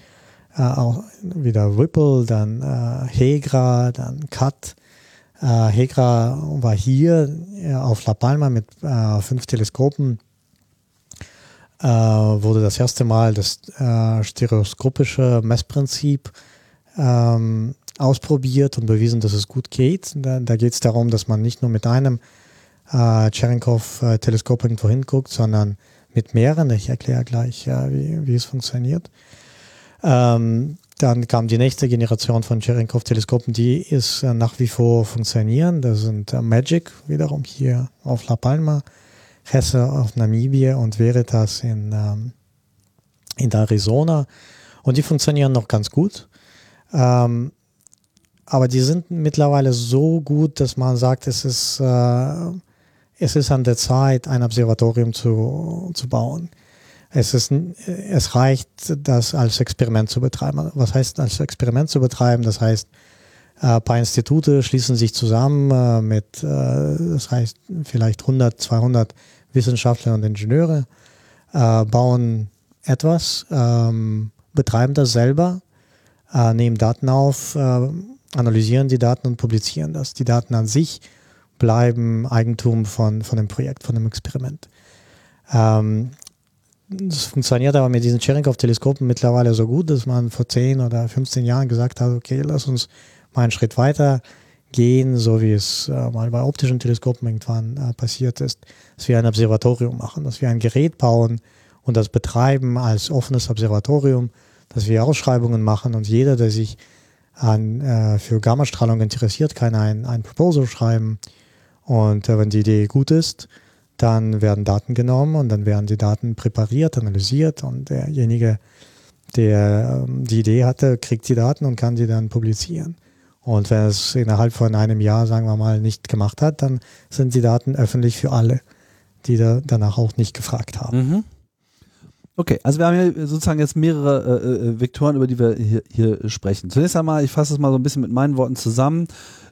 äh, auch wieder Whipple, dann äh, Hegra, dann CAT. Äh, Hegra war hier äh, auf La Palma mit äh, fünf Teleskopen äh, wurde das erste Mal das äh, stereoskopische Messprinzip ähm, ausprobiert und bewiesen, dass es gut geht. Da, da geht es darum, dass man nicht nur mit einem äh, Cherenkov-Teleskop irgendwo hinguckt, sondern mit mehreren. Ich erkläre gleich, äh, wie, wie es funktioniert. Ähm, dann kam die nächste Generation von Cherenkov-Teleskopen, die ist äh, nach wie vor funktionieren. Das sind äh, Magic wiederum hier auf La Palma Hesse auf Namibia und Veritas in, ähm, in Arizona. Und die funktionieren noch ganz gut. Ähm, aber die sind mittlerweile so gut, dass man sagt, es ist, äh, es ist an der Zeit, ein Observatorium zu, zu bauen. Es, ist, es reicht, das als Experiment zu betreiben. Was heißt als Experiment zu betreiben? Das heißt, ein äh, paar Institute schließen sich zusammen äh, mit, äh, das heißt, vielleicht 100, 200 Wissenschaftler und Ingenieure, äh, bauen etwas, ähm, betreiben das selber, äh, nehmen Daten auf, äh, analysieren die Daten und publizieren das. Die Daten an sich bleiben Eigentum von, von dem Projekt, von dem Experiment. Ähm, das funktioniert aber mit diesen Cherenkov-Teleskopen mittlerweile so gut, dass man vor 10 oder 15 Jahren gesagt hat, okay, lass uns mal einen Schritt weiter gehen, so wie es äh, mal bei optischen Teleskopen irgendwann äh, passiert ist, dass wir ein Observatorium machen, dass wir ein Gerät bauen und das betreiben als offenes Observatorium, dass wir Ausschreibungen machen und jeder, der sich an, äh, für Gammastrahlung interessiert, kann ein, ein Proposal schreiben und äh, wenn die Idee gut ist, dann werden Daten genommen und dann werden die Daten präpariert, analysiert und derjenige, der ähm, die Idee hatte, kriegt die Daten und kann die dann publizieren. Und wenn es innerhalb von einem Jahr, sagen wir mal, nicht gemacht hat, dann sind die Daten öffentlich für alle, die da danach auch nicht gefragt haben. Mhm. Okay, also wir haben hier sozusagen jetzt mehrere äh, äh, Vektoren, über die wir hier, hier sprechen. Zunächst einmal, ich fasse es mal so ein bisschen mit meinen Worten zusammen.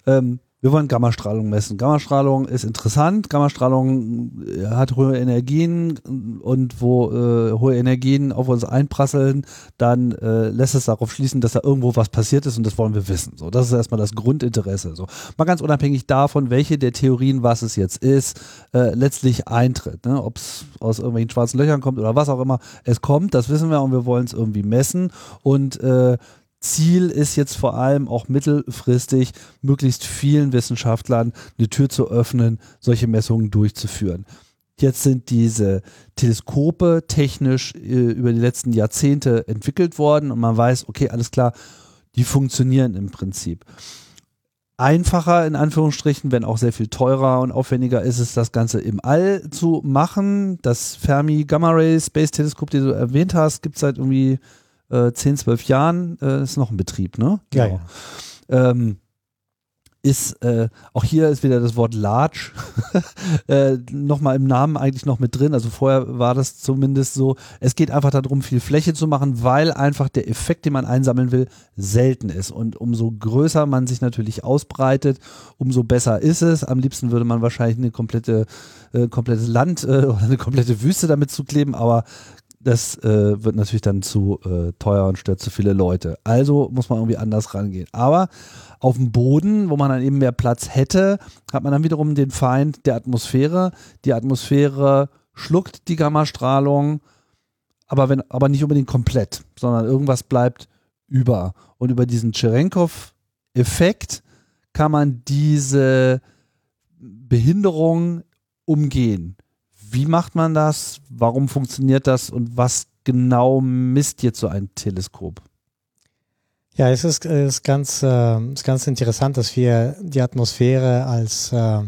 Ähm, wir wollen Gammastrahlung messen. Gammastrahlung ist interessant. Gammastrahlung äh, hat hohe Energien und wo äh, hohe Energien auf uns einprasseln, dann äh, lässt es darauf schließen, dass da irgendwo was passiert ist und das wollen wir wissen. So, das ist erstmal das Grundinteresse. So, mal ganz unabhängig davon, welche der Theorien, was es jetzt ist, äh, letztlich eintritt. Ne? Ob es aus irgendwelchen schwarzen Löchern kommt oder was auch immer, es kommt, das wissen wir und wir wollen es irgendwie messen und äh, Ziel ist jetzt vor allem auch mittelfristig, möglichst vielen Wissenschaftlern eine Tür zu öffnen, solche Messungen durchzuführen. Jetzt sind diese Teleskope technisch äh, über die letzten Jahrzehnte entwickelt worden und man weiß, okay, alles klar, die funktionieren im Prinzip. Einfacher in Anführungsstrichen, wenn auch sehr viel teurer und aufwendiger ist es, das Ganze im All zu machen. Das Fermi Gamma Ray Space Teleskop, den du erwähnt hast, gibt es seit irgendwie äh, 10, 12 Jahren äh, ist noch ein Betrieb, ne? Genau. Ja, ja. Ähm, ist, äh, auch hier ist wieder das Wort large äh, nochmal im Namen eigentlich noch mit drin. Also vorher war das zumindest so, es geht einfach darum, viel Fläche zu machen, weil einfach der Effekt, den man einsammeln will, selten ist. Und umso größer man sich natürlich ausbreitet, umso besser ist es. Am liebsten würde man wahrscheinlich eine komplette, äh, komplettes Land äh, oder eine komplette Wüste damit zukleben, aber das äh, wird natürlich dann zu äh, teuer und stört zu viele Leute. Also muss man irgendwie anders rangehen. Aber auf dem Boden, wo man dann eben mehr Platz hätte, hat man dann wiederum den Feind der Atmosphäre. Die Atmosphäre schluckt die Gammastrahlung, aber, wenn, aber nicht unbedingt komplett, sondern irgendwas bleibt über. Und über diesen Cherenkov-Effekt kann man diese Behinderung umgehen. Wie macht man das? Warum funktioniert das? Und was genau misst jetzt so ein Teleskop? Ja, es ist, ist, ganz, äh, ist ganz interessant, dass wir die Atmosphäre als, äh,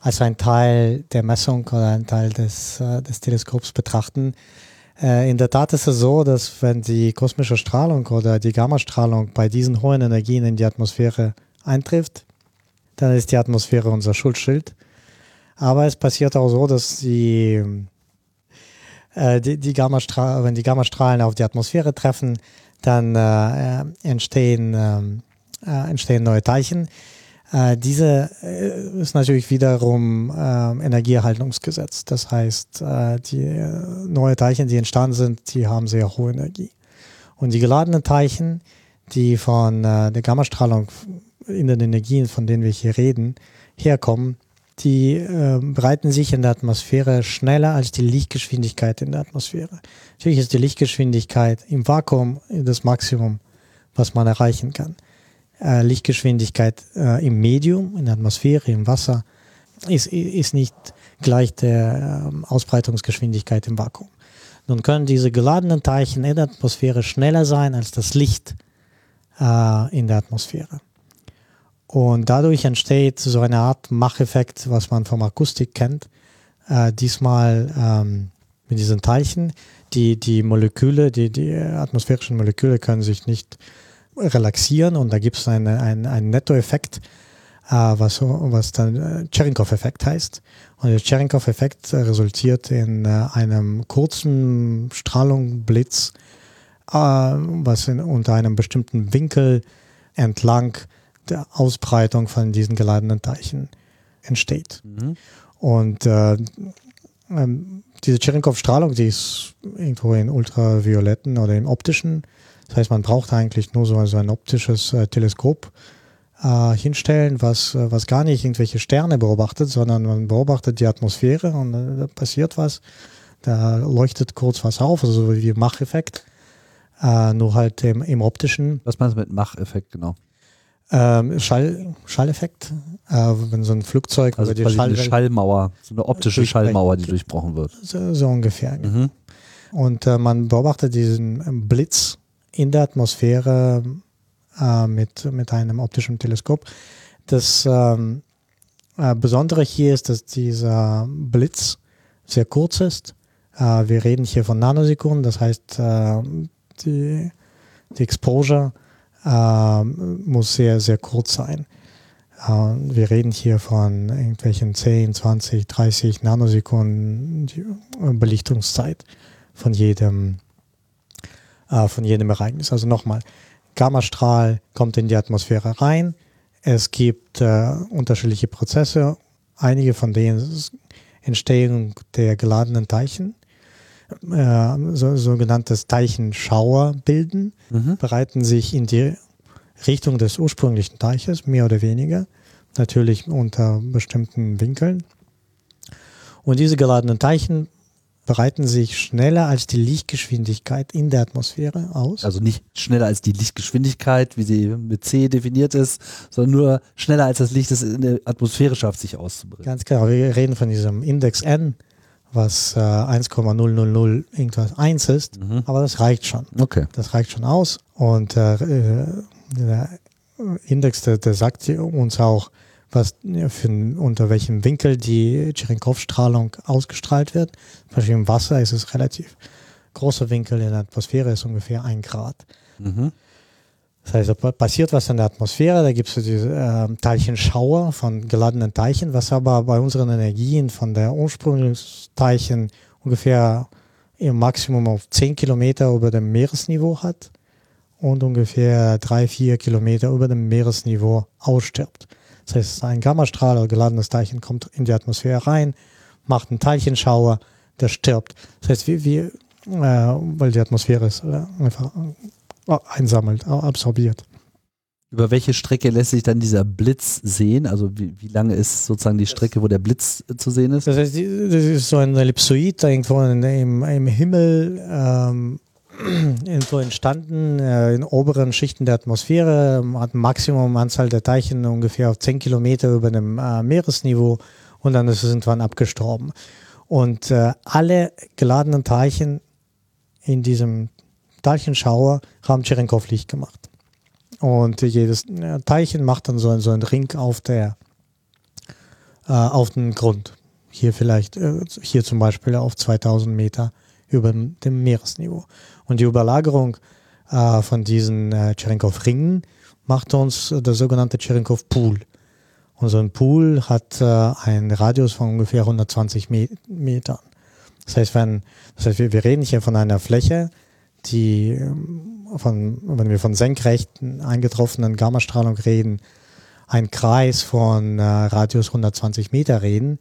als ein Teil der Messung oder ein Teil des, äh, des Teleskops betrachten. Äh, in der Tat ist es so, dass wenn die kosmische Strahlung oder die Gammastrahlung bei diesen hohen Energien in die Atmosphäre eintrifft, dann ist die Atmosphäre unser Schuldschild. Aber es passiert auch so, dass die, äh, die, die Gammastrahlen, wenn die Gammastrahlen auf die Atmosphäre treffen, dann äh, entstehen, äh, entstehen neue Teilchen. Äh, diese äh, ist natürlich wiederum äh, Energieerhaltungsgesetz. Das heißt, äh, die äh, neue Teilchen, die entstanden sind, die haben sehr hohe Energie. Und die geladenen Teilchen, die von äh, der Gammastrahlung in den Energien, von denen wir hier reden, herkommen, die äh, breiten sich in der Atmosphäre schneller als die Lichtgeschwindigkeit in der Atmosphäre. Natürlich ist die Lichtgeschwindigkeit im Vakuum das Maximum, was man erreichen kann. Äh, Lichtgeschwindigkeit äh, im Medium, in der Atmosphäre, im Wasser, ist, ist nicht gleich der äh, Ausbreitungsgeschwindigkeit im Vakuum. Nun können diese geladenen Teilchen in der Atmosphäre schneller sein als das Licht äh, in der Atmosphäre. Und dadurch entsteht so eine Art Macheffekt, was man vom Akustik kennt. Äh, diesmal ähm, mit diesen Teilchen. Die, die Moleküle, die, die atmosphärischen Moleküle können sich nicht relaxieren und da gibt es einen, einen, einen Nettoeffekt, äh, was, was dann äh, Cherenkov-Effekt heißt. Und der Cherenkov-Effekt resultiert in äh, einem kurzen Strahlungsblitz, äh, was in, unter einem bestimmten Winkel entlang der Ausbreitung von diesen geladenen Teilchen entsteht. Mhm. Und äh, ähm, diese Cherenkov-Strahlung, die ist irgendwo in ultravioletten oder im optischen. Das heißt, man braucht eigentlich nur so, so ein optisches äh, Teleskop äh, hinstellen, was, äh, was gar nicht irgendwelche Sterne beobachtet, sondern man beobachtet die Atmosphäre und äh, da passiert was. Da leuchtet kurz was auf, also so wie Macheffekt. Äh, nur halt im, im optischen. Was meinst du mit Macheffekt genau? Ähm, Schall, Schalleffekt, äh, wenn so ein Flugzeug also über die Schall eine Schallmauer, so eine optische Schallmauer, die durchbrochen wird. So, so ungefähr. Mhm. Und äh, man beobachtet diesen Blitz in der Atmosphäre äh, mit, mit einem optischen Teleskop. Das ähm, äh, Besondere hier ist, dass dieser Blitz sehr kurz ist. Äh, wir reden hier von Nanosekunden, das heißt, äh, die, die Exposure äh, muss sehr, sehr kurz sein. Äh, wir reden hier von irgendwelchen 10, 20, 30 Nanosekunden Belichtungszeit von jedem, äh, von jedem Ereignis. Also nochmal, Gammastrahl kommt in die Atmosphäre rein. Es gibt äh, unterschiedliche Prozesse. Einige von denen Entstehung der geladenen Teilchen äh, so, sogenanntes Teilchenschauer bilden, mhm. bereiten sich in die Richtung des ursprünglichen Teiches, mehr oder weniger, natürlich unter bestimmten Winkeln. Und diese geladenen Teilchen breiten sich schneller als die Lichtgeschwindigkeit in der Atmosphäre aus. Also nicht schneller als die Lichtgeschwindigkeit, wie sie mit C definiert ist, sondern nur schneller als das Licht es in der Atmosphäre schafft, sich auszubreiten. Ganz genau. Wir reden von diesem Index N, was äh, 1,000 irgendwas 1 ist, mhm. aber das reicht schon. Okay. Das reicht schon aus. Und äh, äh der Index, der, der sagt uns auch, was für, unter welchem Winkel die Cherenkov-Strahlung ausgestrahlt wird. Zum Beispiel im Wasser ist es relativ großer Winkel, in der Atmosphäre ist ungefähr ein Grad. Mhm. Das heißt, da passiert was in der Atmosphäre, da gibt es diese äh, Teilchenschauer von geladenen Teilchen, was aber bei unseren Energien von der Ursprungsteilchen ungefähr im Maximum auf 10 Kilometer über dem Meeresniveau hat und ungefähr 3, 4 Kilometer über dem Meeresniveau ausstirbt. Das heißt, ein Gammastrahl oder geladenes Teilchen kommt in die Atmosphäre rein, macht einen Teilchenschauer, der stirbt. Das heißt, wie, wie äh, weil die Atmosphäre ist äh, einfach einsammelt, absorbiert. Über welche Strecke lässt sich dann dieser Blitz sehen? Also wie, wie lange ist sozusagen die Strecke, wo der Blitz zu sehen ist? Das, heißt, das ist so ein Ellipsoid irgendwo im, im Himmel ähm, irgendwo entstanden, äh, in oberen Schichten der Atmosphäre, hat ein Maximum Anzahl der Teilchen ungefähr auf 10 Kilometer über dem äh, Meeresniveau und dann ist es irgendwann abgestorben. Und äh, alle geladenen Teilchen in diesem Teilchenschauer haben Cherenkov-Licht gemacht. Und jedes Teilchen macht dann so, ein, so einen Ring auf der äh, auf den Grund. Hier vielleicht, äh, hier zum Beispiel auf 2000 Meter über dem Meeresniveau. Und die Überlagerung äh, von diesen äh, Cherenkov-Ringen macht uns der sogenannte Cherenkov-Pool. Und so ein Pool hat äh, einen Radius von ungefähr 120 Me Metern. Das heißt, wenn, das heißt, wir, wir reden hier von einer Fläche, die ähm, von, wenn wir von senkrechten eingetroffenen Gammastrahlung reden, ein Kreis von äh, Radius 120 Meter reden.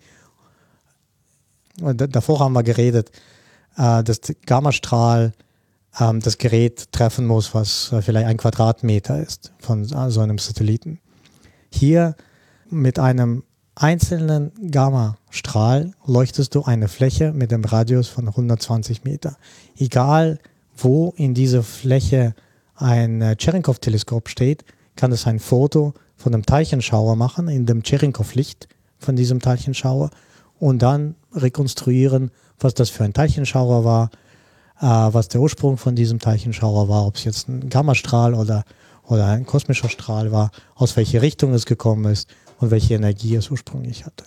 Und davor haben wir geredet, äh, dass Gammastrahl ähm, das Gerät treffen muss, was äh, vielleicht ein Quadratmeter ist von äh, so einem Satelliten. Hier mit einem einzelnen Gammastrahl leuchtest du eine Fläche mit dem Radius von 120 Meter. Egal wo in dieser Fläche ein äh, Cherenkov-Teleskop steht, kann es ein Foto von einem Teilchenschauer machen, in dem Cherenkov-Licht von diesem Teilchenschauer und dann rekonstruieren, was das für ein Teilchenschauer war, äh, was der Ursprung von diesem Teilchenschauer war, ob es jetzt ein Gammastrahl oder, oder ein kosmischer Strahl war, aus welcher Richtung es gekommen ist und welche Energie es ursprünglich hatte.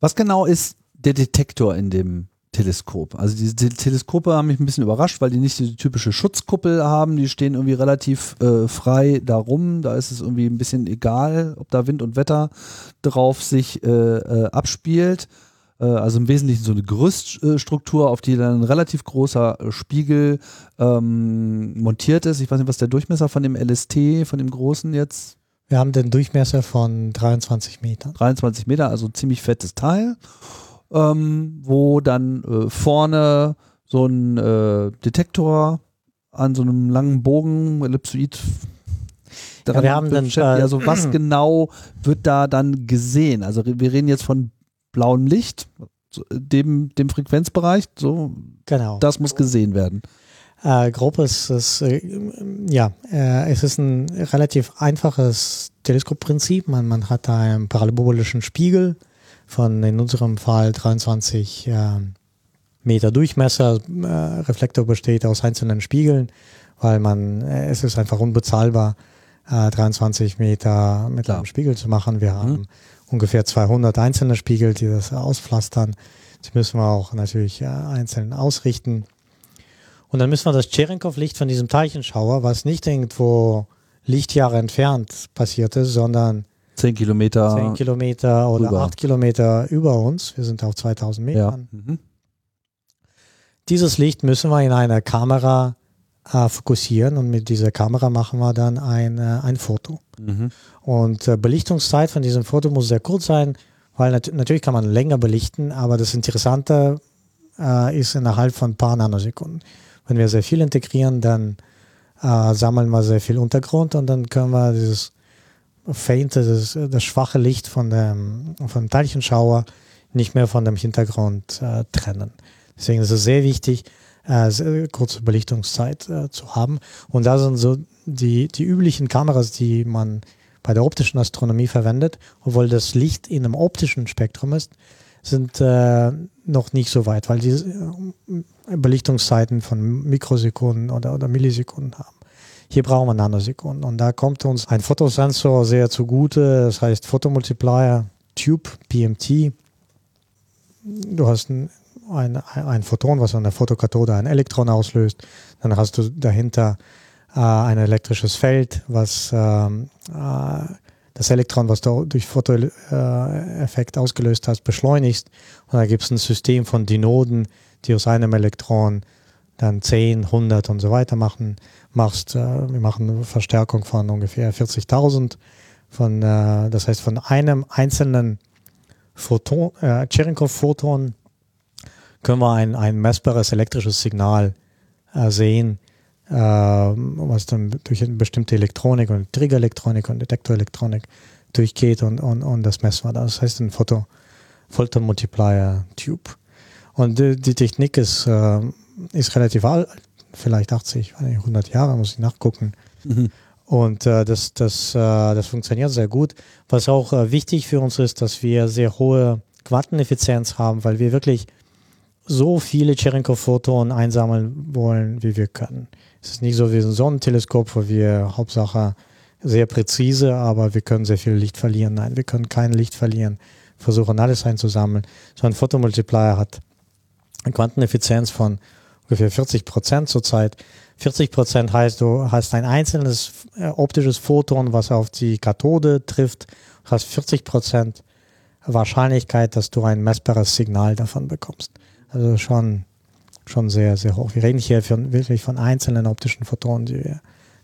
Was genau ist der Detektor in dem Teleskop. Also diese Teleskope haben mich ein bisschen überrascht, weil die nicht die typische Schutzkuppel haben. Die stehen irgendwie relativ äh, frei darum. Da ist es irgendwie ein bisschen egal, ob da Wind und Wetter drauf sich äh, äh, abspielt. Äh, also im Wesentlichen so eine Gerüststruktur, auf die dann ein relativ großer Spiegel ähm, montiert ist. Ich weiß nicht, was der Durchmesser von dem LST, von dem großen jetzt wir haben den Durchmesser von 23 Meter. 23 Meter, also ziemlich fettes Teil ähm, wo dann äh, vorne so ein äh, Detektor an so einem langen Bogen, Ellipsoid, ja, wir dann, äh, also was genau wird da dann gesehen? Also wir reden jetzt von blauem Licht, dem, dem Frequenzbereich, so genau. das muss gesehen werden. Äh, grob ist es, äh, ja, äh, es ist ein relativ einfaches Teleskopprinzip. Man, man hat einen parabolischen Spiegel, von in unserem Fall 23 äh, Meter Durchmesser. Äh, Reflektor besteht aus einzelnen Spiegeln, weil man, äh, es ist einfach unbezahlbar, 23 äh, Meter mit Klar. einem Spiegel zu machen. Wir mhm. haben ungefähr 200 einzelne Spiegel, die das auspflastern. Die müssen wir auch natürlich äh, einzeln ausrichten. Und dann müssen wir das Cherenkov-Licht von diesem Teilchenschauer, was nicht irgendwo Lichtjahre entfernt passiert ist, sondern 10 Kilometer. 10 Kilometer oder rüber. 8 Kilometer über uns. Wir sind auf 2000 Metern. Ja. Mhm. Dieses Licht müssen wir in einer Kamera äh, fokussieren und mit dieser Kamera machen wir dann ein, äh, ein Foto. Mhm. Und äh, Belichtungszeit von diesem Foto muss sehr kurz sein, weil nat natürlich kann man länger belichten, aber das Interessante äh, ist innerhalb von ein paar Nanosekunden. Wenn wir sehr viel integrieren, dann äh, sammeln wir sehr viel Untergrund und dann können wir dieses fainte, das, das schwache Licht von dem, von dem Teilchenschauer nicht mehr von dem Hintergrund äh, trennen. Deswegen ist es sehr wichtig, äh, sehr kurze Belichtungszeit äh, zu haben. Und da sind so die, die üblichen Kameras, die man bei der optischen Astronomie verwendet, obwohl das Licht in einem optischen Spektrum ist, sind äh, noch nicht so weit, weil die äh, Belichtungszeiten von Mikrosekunden oder, oder Millisekunden haben. Hier brauchen wir Nanosekunden. Und da kommt uns ein Fotosensor sehr zugute, das heißt Photomultiplier Tube PMT. Du hast ein, ein, ein Photon, was an der Fotokathode ein Elektron auslöst. Dann hast du dahinter äh, ein elektrisches Feld, was ähm, äh, das Elektron, was du durch Fotoeffekt ausgelöst hast, beschleunigst. Und da gibt es ein System von Dinoden, die aus einem Elektron dann 10, 100 und so weiter machen. Machst, äh, wir machen eine Verstärkung von ungefähr 40.000. Von, äh, das heißt, von einem einzelnen Photon, äh, Cherenkov-Photon können wir ein, ein messbares elektrisches Signal äh, sehen, äh, was dann durch eine bestimmte Elektronik und Triggerelektronik und Detektorelektronik durchgeht und, und, und das messen wir. Das heißt ein Photo, Photomultiplier-Tube. Und die, die, Technik ist, äh, ist relativ alt, vielleicht 80, 100 Jahre, muss ich nachgucken. Mhm. Und äh, das, das, äh, das funktioniert sehr gut. Was auch äh, wichtig für uns ist, dass wir sehr hohe Quanteneffizienz haben, weil wir wirklich so viele Cherenkov-Photonen einsammeln wollen, wie wir können. Es ist nicht so wie ein Sonnenteleskop, wo wir Hauptsache sehr präzise, aber wir können sehr viel Licht verlieren. Nein, wir können kein Licht verlieren. Versuchen alles einzusammeln. So ein Photomultiplier hat eine Quanteneffizienz von ungefähr 40 Prozent zurzeit. 40 Prozent heißt, du hast ein einzelnes äh, optisches Photon, was auf die Kathode trifft, hast 40 Prozent Wahrscheinlichkeit, dass du ein messbares Signal davon bekommst. Also schon, schon sehr, sehr hoch. Wir reden hier von, wirklich von einzelnen optischen Photonen, die wir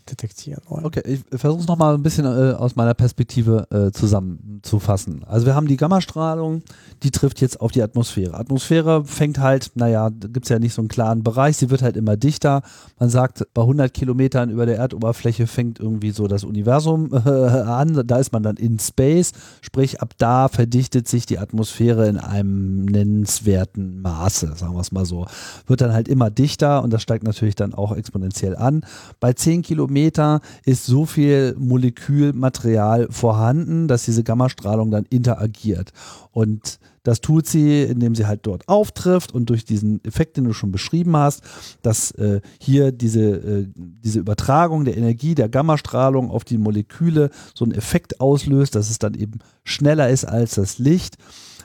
detektieren wollen. Okay, ich versuche es nochmal ein bisschen äh, aus meiner Perspektive äh, zusammenzufassen. Also wir haben die Gammastrahlung, die trifft jetzt auf die Atmosphäre. Atmosphäre fängt halt, naja, da gibt es ja nicht so einen klaren Bereich, sie wird halt immer dichter. Man sagt, bei 100 Kilometern über der Erdoberfläche fängt irgendwie so das Universum äh, an, da ist man dann in Space, sprich ab da verdichtet sich die Atmosphäre in einem nennenswerten Maße, sagen wir es mal so. Wird dann halt immer dichter und das steigt natürlich dann auch exponentiell an. Bei 10 Kilometern Meter ist so viel Molekülmaterial vorhanden, dass diese Gammastrahlung dann interagiert. Und das tut sie, indem sie halt dort auftrifft und durch diesen Effekt, den du schon beschrieben hast, dass äh, hier diese, äh, diese Übertragung der Energie der Gammastrahlung auf die Moleküle so einen Effekt auslöst, dass es dann eben schneller ist als das Licht,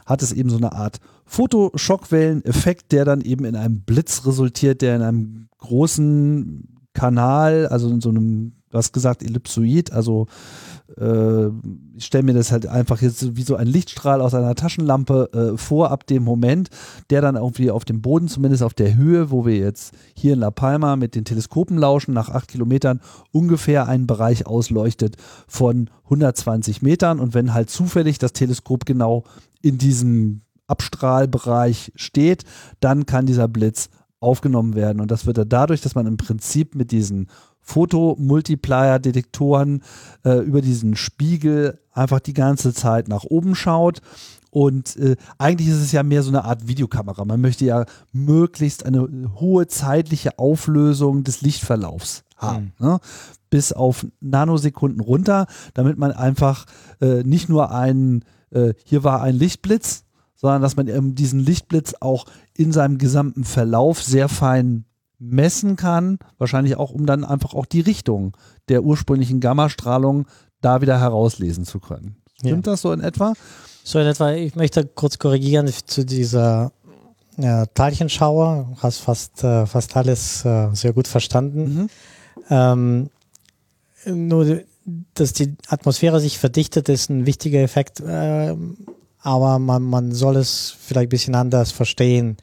hat es eben so eine Art Fotoschockwellen-Effekt, der dann eben in einem Blitz resultiert, der in einem großen Kanal, also in so einem, du hast gesagt, Ellipsoid, also äh, ich stelle mir das halt einfach jetzt wie so ein Lichtstrahl aus einer Taschenlampe äh, vor, ab dem Moment, der dann irgendwie auf dem Boden, zumindest auf der Höhe, wo wir jetzt hier in La Palma mit den Teleskopen lauschen, nach acht Kilometern ungefähr einen Bereich ausleuchtet von 120 Metern. Und wenn halt zufällig das Teleskop genau in diesem Abstrahlbereich steht, dann kann dieser Blitz aufgenommen werden. Und das wird dann dadurch, dass man im Prinzip mit diesen Fotomultiplier-Detektoren äh, über diesen Spiegel einfach die ganze Zeit nach oben schaut. Und äh, eigentlich ist es ja mehr so eine Art Videokamera. Man möchte ja möglichst eine hohe zeitliche Auflösung des Lichtverlaufs haben. Mhm. Ne? Bis auf Nanosekunden runter, damit man einfach äh, nicht nur einen, äh, hier war ein Lichtblitz, sondern dass man eben diesen Lichtblitz auch in seinem gesamten Verlauf sehr fein messen kann, wahrscheinlich auch, um dann einfach auch die Richtung der ursprünglichen Gammastrahlung da wieder herauslesen zu können. Stimmt ja. das so in etwa? So in etwa, ich möchte kurz korrigieren zu dieser ja, Teilchenschauer. Du hast fast, äh, fast alles äh, sehr gut verstanden. Mhm. Ähm, nur, dass die Atmosphäre sich verdichtet, ist ein wichtiger Effekt. Äh, aber man, man soll es vielleicht ein bisschen anders verstehen,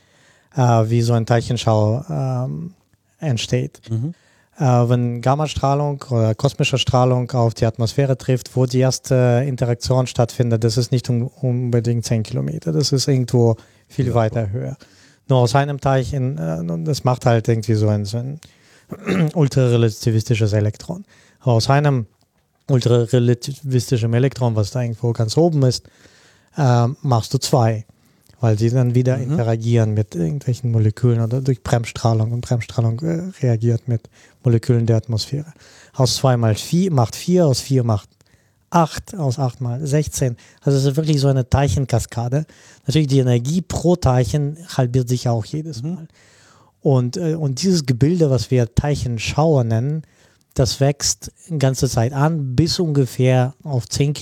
wie so ein Teilchenschau ähm, entsteht. Mhm. Äh, wenn Gammastrahlung oder kosmische Strahlung auf die Atmosphäre trifft, wo die erste Interaktion stattfindet, das ist nicht um, unbedingt 10 Kilometer, das ist irgendwo viel ja. weiter höher. Nur aus einem Teilchen, äh, das macht halt irgendwie so ein, so ein ultrarelativistisches Elektron. Aber aus einem ultrarelativistischen Elektron, was da irgendwo ganz oben ist, äh, machst du zwei, weil sie dann wieder mhm. interagieren mit irgendwelchen Molekülen oder durch Bremsstrahlung und Bremsstrahlung äh, reagiert mit Molekülen der Atmosphäre. Aus zwei mal vier macht vier, aus vier macht acht, aus acht mal 16. Also es ist wirklich so eine Teilchenkaskade. Natürlich die Energie pro Teilchen halbiert sich auch jedes mhm. Mal. Und, äh, und dieses Gebilde, was wir Teilchenschauer nennen, das wächst die ganze Zeit an, bis ungefähr auf 10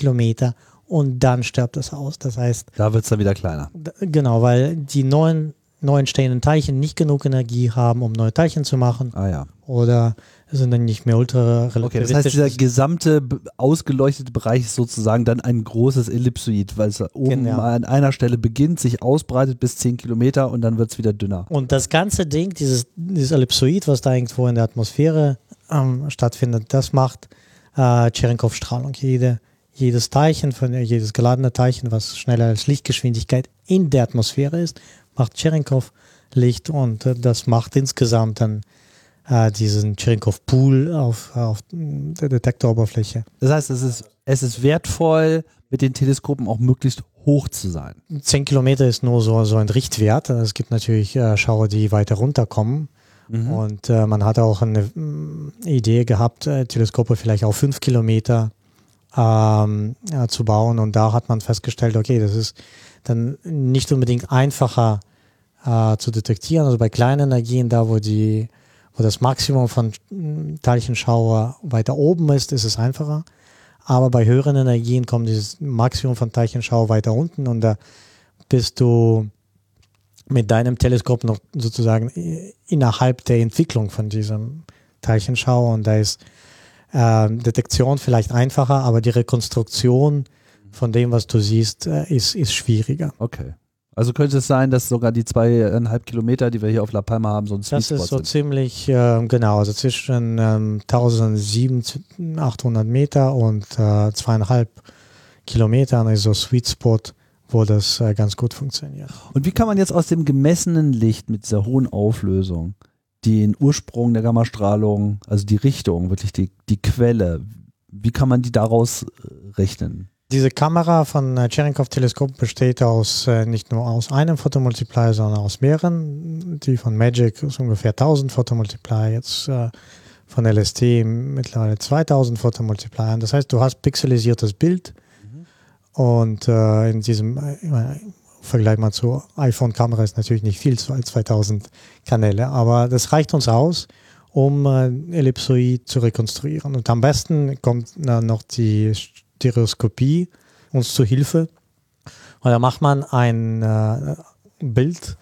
und dann stirbt es aus. Das heißt. Da wird es dann wieder kleiner. Genau, weil die neuen neu entstehenden Teilchen nicht genug Energie haben, um neue Teilchen zu machen. Ah ja. Oder sind dann nicht mehr ultra Okay, das heißt, dieser gesamte ausgeleuchtete Bereich ist sozusagen dann ein großes Ellipsoid, weil es oben Genau. an einer Stelle beginnt, sich ausbreitet bis 10 Kilometer und dann wird es wieder dünner. Und das ganze Ding, dieses, dieses Ellipsoid, was da irgendwo in der Atmosphäre ähm, stattfindet, das macht äh, Cherenkov-Strahlung. Jede, jedes Teilchen, von, jedes geladene Teilchen, was schneller als Lichtgeschwindigkeit in der Atmosphäre ist, macht Cherenkov-Licht und äh, das macht insgesamt dann äh, diesen Cherenkov-Pool auf, auf der Detektoroberfläche. Das heißt, es ist, es ist wertvoll, mit den Teleskopen auch möglichst hoch zu sein. 10 Kilometer ist nur so, so ein Richtwert. Es gibt natürlich äh, Schauer, die weiter runterkommen. Und äh, man hat auch eine mm, Idee gehabt, äh, Teleskope vielleicht auf 5 Kilometer ähm, ja, zu bauen. Und da hat man festgestellt, okay, das ist dann nicht unbedingt einfacher äh, zu detektieren. Also bei kleinen Energien, da wo die wo das Maximum von Teilchenschauer weiter oben ist, ist es einfacher. Aber bei höheren Energien kommt dieses Maximum von Teilchenschauer weiter unten und da bist du mit deinem Teleskop noch sozusagen innerhalb der Entwicklung von diesem Teilchenschauer und da ist ähm, Detektion vielleicht einfacher, aber die Rekonstruktion von dem, was du siehst, äh, ist, ist schwieriger. Okay. Also könnte es sein, dass sogar die zweieinhalb Kilometer, die wir hier auf La Palma haben, so ein Sweet Das Spot ist so sind. ziemlich, äh, genau, also zwischen ähm, 1700 Meter und äh, zweieinhalb Kilometern ist so Sweet Spot, wo das äh, ganz gut funktioniert. Und wie kann man jetzt aus dem gemessenen Licht mit dieser hohen Auflösung den Ursprung der Gammastrahlung, also die Richtung, wirklich die, die Quelle, wie kann man die daraus äh, rechnen? Diese Kamera von Cherenkov-Teleskop besteht aus äh, nicht nur aus einem Fotomultiplier, sondern aus mehreren. Die von Magic ist ungefähr 1000 Fotomultiplier, jetzt äh, von LST mittlerweile 2000 Fotomultiplier. Das heißt, du hast pixelisiertes Bild und äh, in diesem äh, Vergleich mal zur iPhone-Kamera ist natürlich nicht viel, zwei- 2000 Kanäle, aber das reicht uns aus, um äh, Ellipsoid zu rekonstruieren. Und am besten kommt äh, noch die Stereoskopie uns zu Hilfe. Und da macht man ein äh, Bild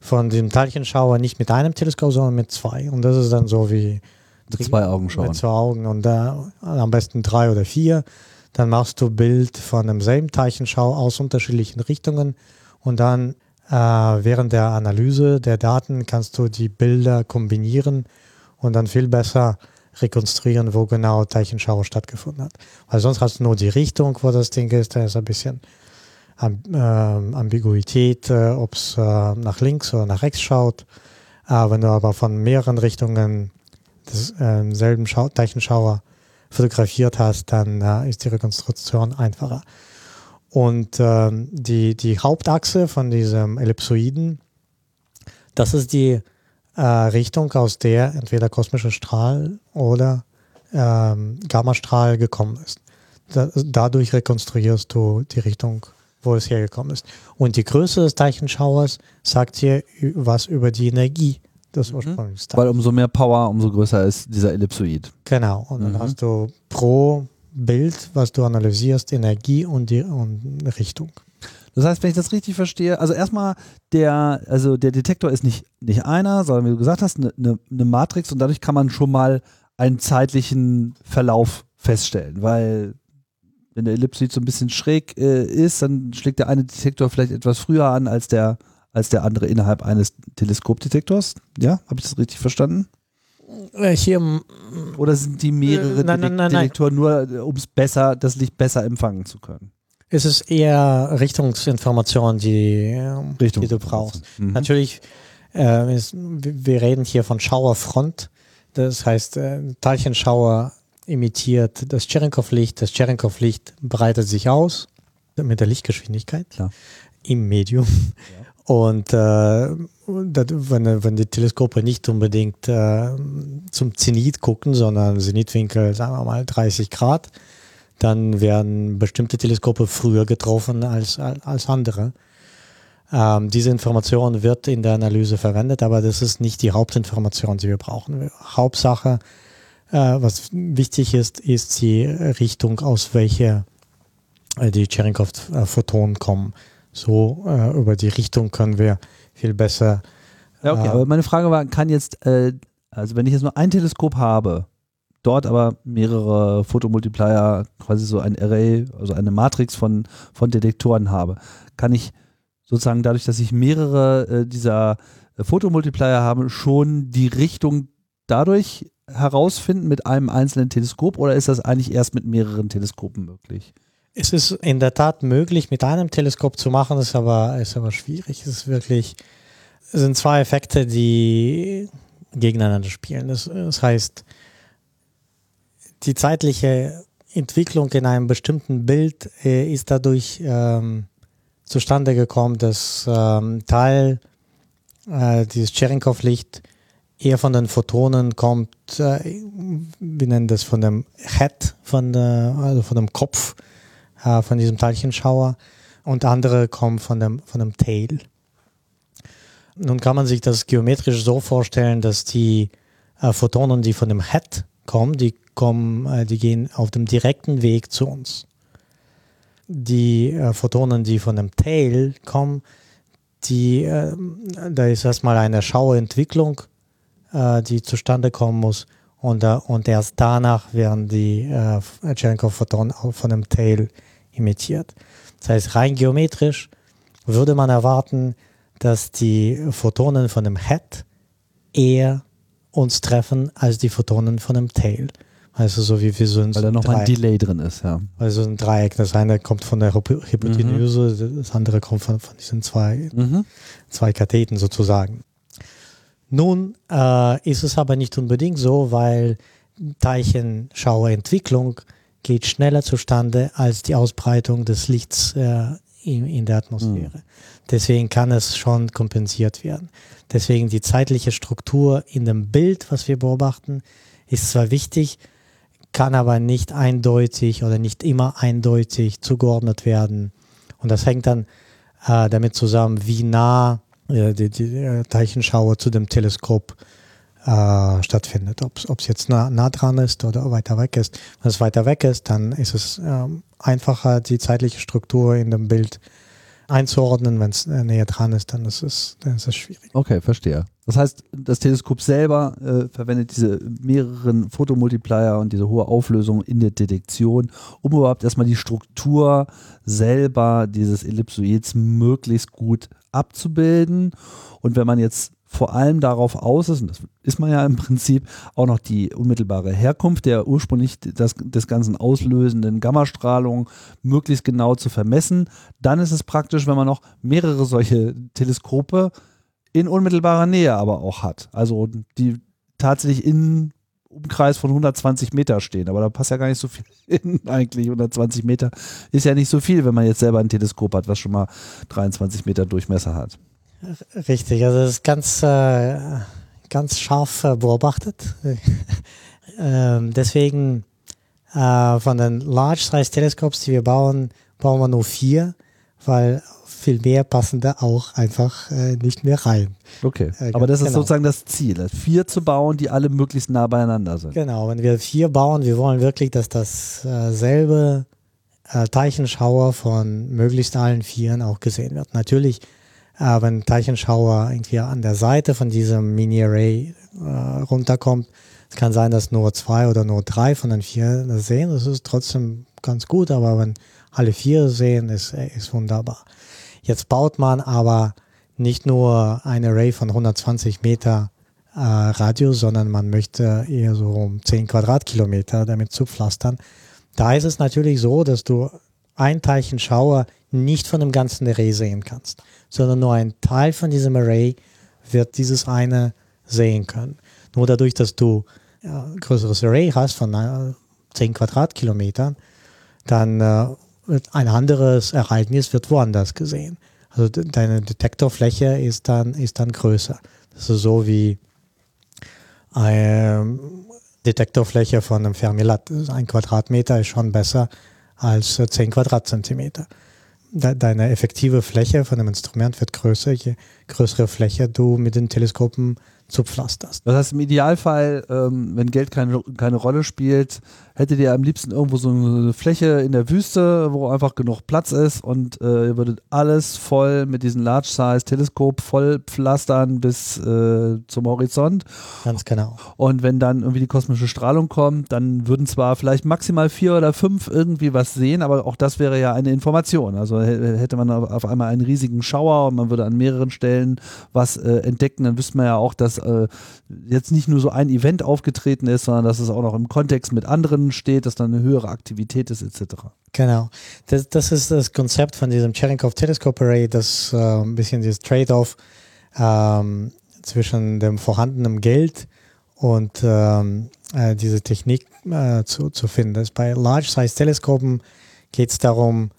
von dem Teilchenschauer nicht mit einem Teleskop, sondern mit zwei. Und das ist dann so wie Mit zwei Augen schauen. mit zwei Augen und da am besten drei oder vier. Dann machst du Bild von demselben Teilchenschau aus unterschiedlichen Richtungen und dann äh, während der Analyse der Daten kannst du die Bilder kombinieren und dann viel besser rekonstruieren, wo genau Teilchenschauer stattgefunden hat. Weil sonst hast du nur die Richtung, wo das Ding ist, da ist ein bisschen ähm, Ambiguität, äh, ob es äh, nach links oder nach rechts schaut. Äh, wenn du aber von mehreren Richtungen denselben Schau Teilchenschauer fotografiert hast, dann äh, ist die Rekonstruktion einfacher. Und ähm, die, die Hauptachse von diesem Ellipsoiden, das ist die äh, Richtung, aus der entweder kosmischer Strahl oder ähm, Gammastrahl gekommen ist. Da, dadurch rekonstruierst du die Richtung, wo es hergekommen ist. Und die Größe des Teilchenschauers sagt dir was über die Energie des ursprünglichen Weil umso mehr Power, umso größer ist dieser Ellipsoid. Genau, und dann Mhm. hast du pro Bild, was du analysierst, Energie und die und Richtung. Das heißt, wenn ich das richtig verstehe, also erstmal der, also der Detektor ist nicht, nicht einer, sondern wie du gesagt hast, eine ne, ne Matrix und dadurch kann man schon mal einen zeitlichen Verlauf feststellen, weil wenn der Ellipsoid so ein bisschen schräg äh, ist, dann schlägt der eine Detektor vielleicht etwas früher an als der, als der andere innerhalb eines Teleskopdetektors. Ja, habe ich das richtig verstanden? Hier, Oder sind die mehrere Äh, nein, nein, nein. Detektoren nur, um es besser, das Licht besser empfangen zu können? ist es eher Richtungsinformation, die, ähm, die du brauchst. Mhm. Natürlich, äh, ist, wir reden hier von Schauerfront. Das heißt, äh, Teilchenschauer imitiert das Cherenkov-Licht. Das Cherenkov-Licht breitet sich aus mit der Lichtgeschwindigkeit Klar. im Medium. Und äh, das, wenn, wenn die Teleskope nicht unbedingt äh, zum Zenit gucken, sondern Zenitwinkel, sagen wir mal 30 Grad, dann werden bestimmte Teleskope früher getroffen als, als andere. Ähm, diese Information wird in der Analyse verwendet, aber das ist nicht die Hauptinformation, die wir brauchen. Hauptsache, äh, was wichtig ist, ist die Richtung, aus welcher äh, die Cherenkov-Photonen kommen. So äh, über die Richtung können wir viel besser. Ja, okay, äh, aber meine Frage war, kann jetzt, äh, also wenn ich jetzt nur ein Teleskop habe, dort aber mehrere Fotomultiplier, quasi so ein Array, also eine Matrix von, von Detektoren habe, kann ich sozusagen dadurch, dass ich mehrere äh, dieser äh, Fotomultiplier habe, schon die Richtung dadurch herausfinden mit einem einzelnen Teleskop oder ist das eigentlich erst mit mehreren Teleskopen möglich? Es ist in der Tat möglich, mit einem Teleskop zu machen, ist aber, ist aber schwierig. Es ist wirklich, es sind zwei Effekte, die gegeneinander spielen. Das, das heißt, die zeitliche Entwicklung in einem bestimmten Bild äh, ist dadurch ähm, zustande gekommen, dass ähm, Teil äh, dieses Cherenkov-Licht eher von den Photonen kommt, äh, wir nennen das von dem Head, von, der, also von dem Kopf äh, von diesem Teilchenschauer und andere kommen von dem, von dem Tail. Nun kann man sich das geometrisch so vorstellen, dass die äh, Photonen, die von dem Head kommen, die kommen, äh, die gehen auf dem direkten Weg zu uns. Die äh, Photonen, die von dem Tail kommen, die, äh, da ist erstmal eine Schauerentwicklung, äh, die zustande kommen muss und, äh, und erst danach werden die äh, Cherenkov-Photonen von dem Tail emittiert. Das heißt, rein geometrisch würde man erwarten, dass die Photonen von dem Head eher uns treffen als die Photonen von dem Tail. Also so wie wir so ein Weil da nochmal ein Delay drin ist, ja. Also ein Dreieck. Das eine kommt von der Hypotenuse, mhm. das andere kommt von, von diesen zwei, mhm. zwei Katheten sozusagen. Nun äh, ist es aber nicht unbedingt so, weil Teilchenschauerentwicklung geht schneller zustande als die Ausbreitung des Lichts äh, in, in, der Atmosphäre. Mhm. Deswegen kann es schon kompensiert werden. Deswegen die zeitliche Struktur in dem Bild, was wir beobachten, ist zwar wichtig, kann aber nicht eindeutig oder nicht immer eindeutig zugeordnet werden. Und das hängt dann äh, damit zusammen, wie nah äh, die, die äh, Teilchenschauer zu dem Teleskop äh, stattfindet. Ob es jetzt nah, nah dran ist oder weiter weg ist. Wenn es weiter weg ist, dann ist es ähm, einfacher, die zeitliche Struktur in dem Bild einzuordnen. Wenn es äh, näher dran ist, dann ist es, dann ist es schwierig. Okay, verstehe. Das heißt, das Teleskop selber äh, verwendet diese mehreren Fotomultiplier und diese hohe Auflösung in der Detektion, um überhaupt erstmal die Struktur selber dieses Ellipsoids möglichst gut abzubilden. Und wenn man jetzt vor allem darauf aus ist, und das ist man ja im Prinzip, auch noch die unmittelbare Herkunft der ursprünglich das, des ganzen auslösenden Gammastrahlung möglichst genau zu vermessen. Dann ist es praktisch, wenn man noch mehrere solche Teleskope in unmittelbarer Nähe aber auch hat. Also die tatsächlich in Umkreis von 120 Meter stehen. Aber da passt ja gar nicht so viel hin eigentlich. 120 Meter ist ja nicht so viel, wenn man jetzt selber ein Teleskop hat, was schon mal 23 Meter Durchmesser hat. Richtig, also das ist ganz, äh, ganz scharf äh, beobachtet. ähm, deswegen äh, von den Large-Size-Teleskops, die wir bauen, bauen wir nur vier, weil viel mehr passen da auch einfach äh, nicht mehr rein. Okay, äh, aber das ist genau. sozusagen das Ziel, vier zu bauen, die alle möglichst nah beieinander sind. Genau, wenn wir vier bauen, wir wollen wirklich, dass dasselbe äh, Teilchenschauer von möglichst allen Vieren auch gesehen wird. Natürlich äh, wenn Teilchenschauer irgendwie an der Seite von diesem Mini-Array äh, runterkommt, es kann sein, dass nur zwei oder nur drei von den vier das sehen. Das ist trotzdem ganz gut, aber wenn alle vier sehen, ist, ist wunderbar. Jetzt baut man aber nicht nur ein Array von 120 Meter äh, Radius, sondern man möchte eher so um 10 Quadratkilometer damit zupflastern. Da ist es natürlich so, dass du ein Teilchenschauer nicht von dem ganzen Array sehen kannst sondern nur ein Teil von diesem Array wird dieses eine sehen können. Nur dadurch, dass du ein größeres Array hast von äh, 10 Quadratkilometern, dann äh, ein anderes Ereignis wird woanders gesehen. Also deine Detektorfläche ist dann, ist dann größer. Das ist so wie eine Detektorfläche von einem Fermilat. Ein Quadratmeter ist schon besser als 10 Quadratzentimeter deine effektive Fläche von dem Instrument wird größer, je größere Fläche du mit den Teleskopen zupflasterst. Das heißt, im Idealfall, ähm, wenn Geld keine, keine Rolle spielt, hättet ihr am liebsten irgendwo so eine Fläche in der Wüste, wo einfach genug Platz ist und äh, ihr würdet alles voll mit diesem Large-Size-Teleskop voll pflastern bis äh, zum Horizont. Ganz genau. Und wenn dann irgendwie die kosmische Strahlung kommt, dann würden zwar vielleicht maximal vier oder fünf irgendwie was sehen, aber auch das wäre ja eine Information. Also hätte man auf einmal einen riesigen Schauer und man würde an mehreren Stellen was äh, entdecken, dann wüsste man ja auch, dass äh, jetzt nicht nur so ein Event aufgetreten ist, sondern dass es auch noch im Kontext mit anderen steht, dass dann eine höhere Aktivität ist, etc. Genau. Das, das ist das Konzept von diesem Cherenkov Telescope Array, das äh, ein bisschen dieses Trade-off ähm, zwischen dem vorhandenen Geld und ähm, äh, diese Technik äh, zu, zu finden. Das bei Large-Size-Teleskopen geht es darum,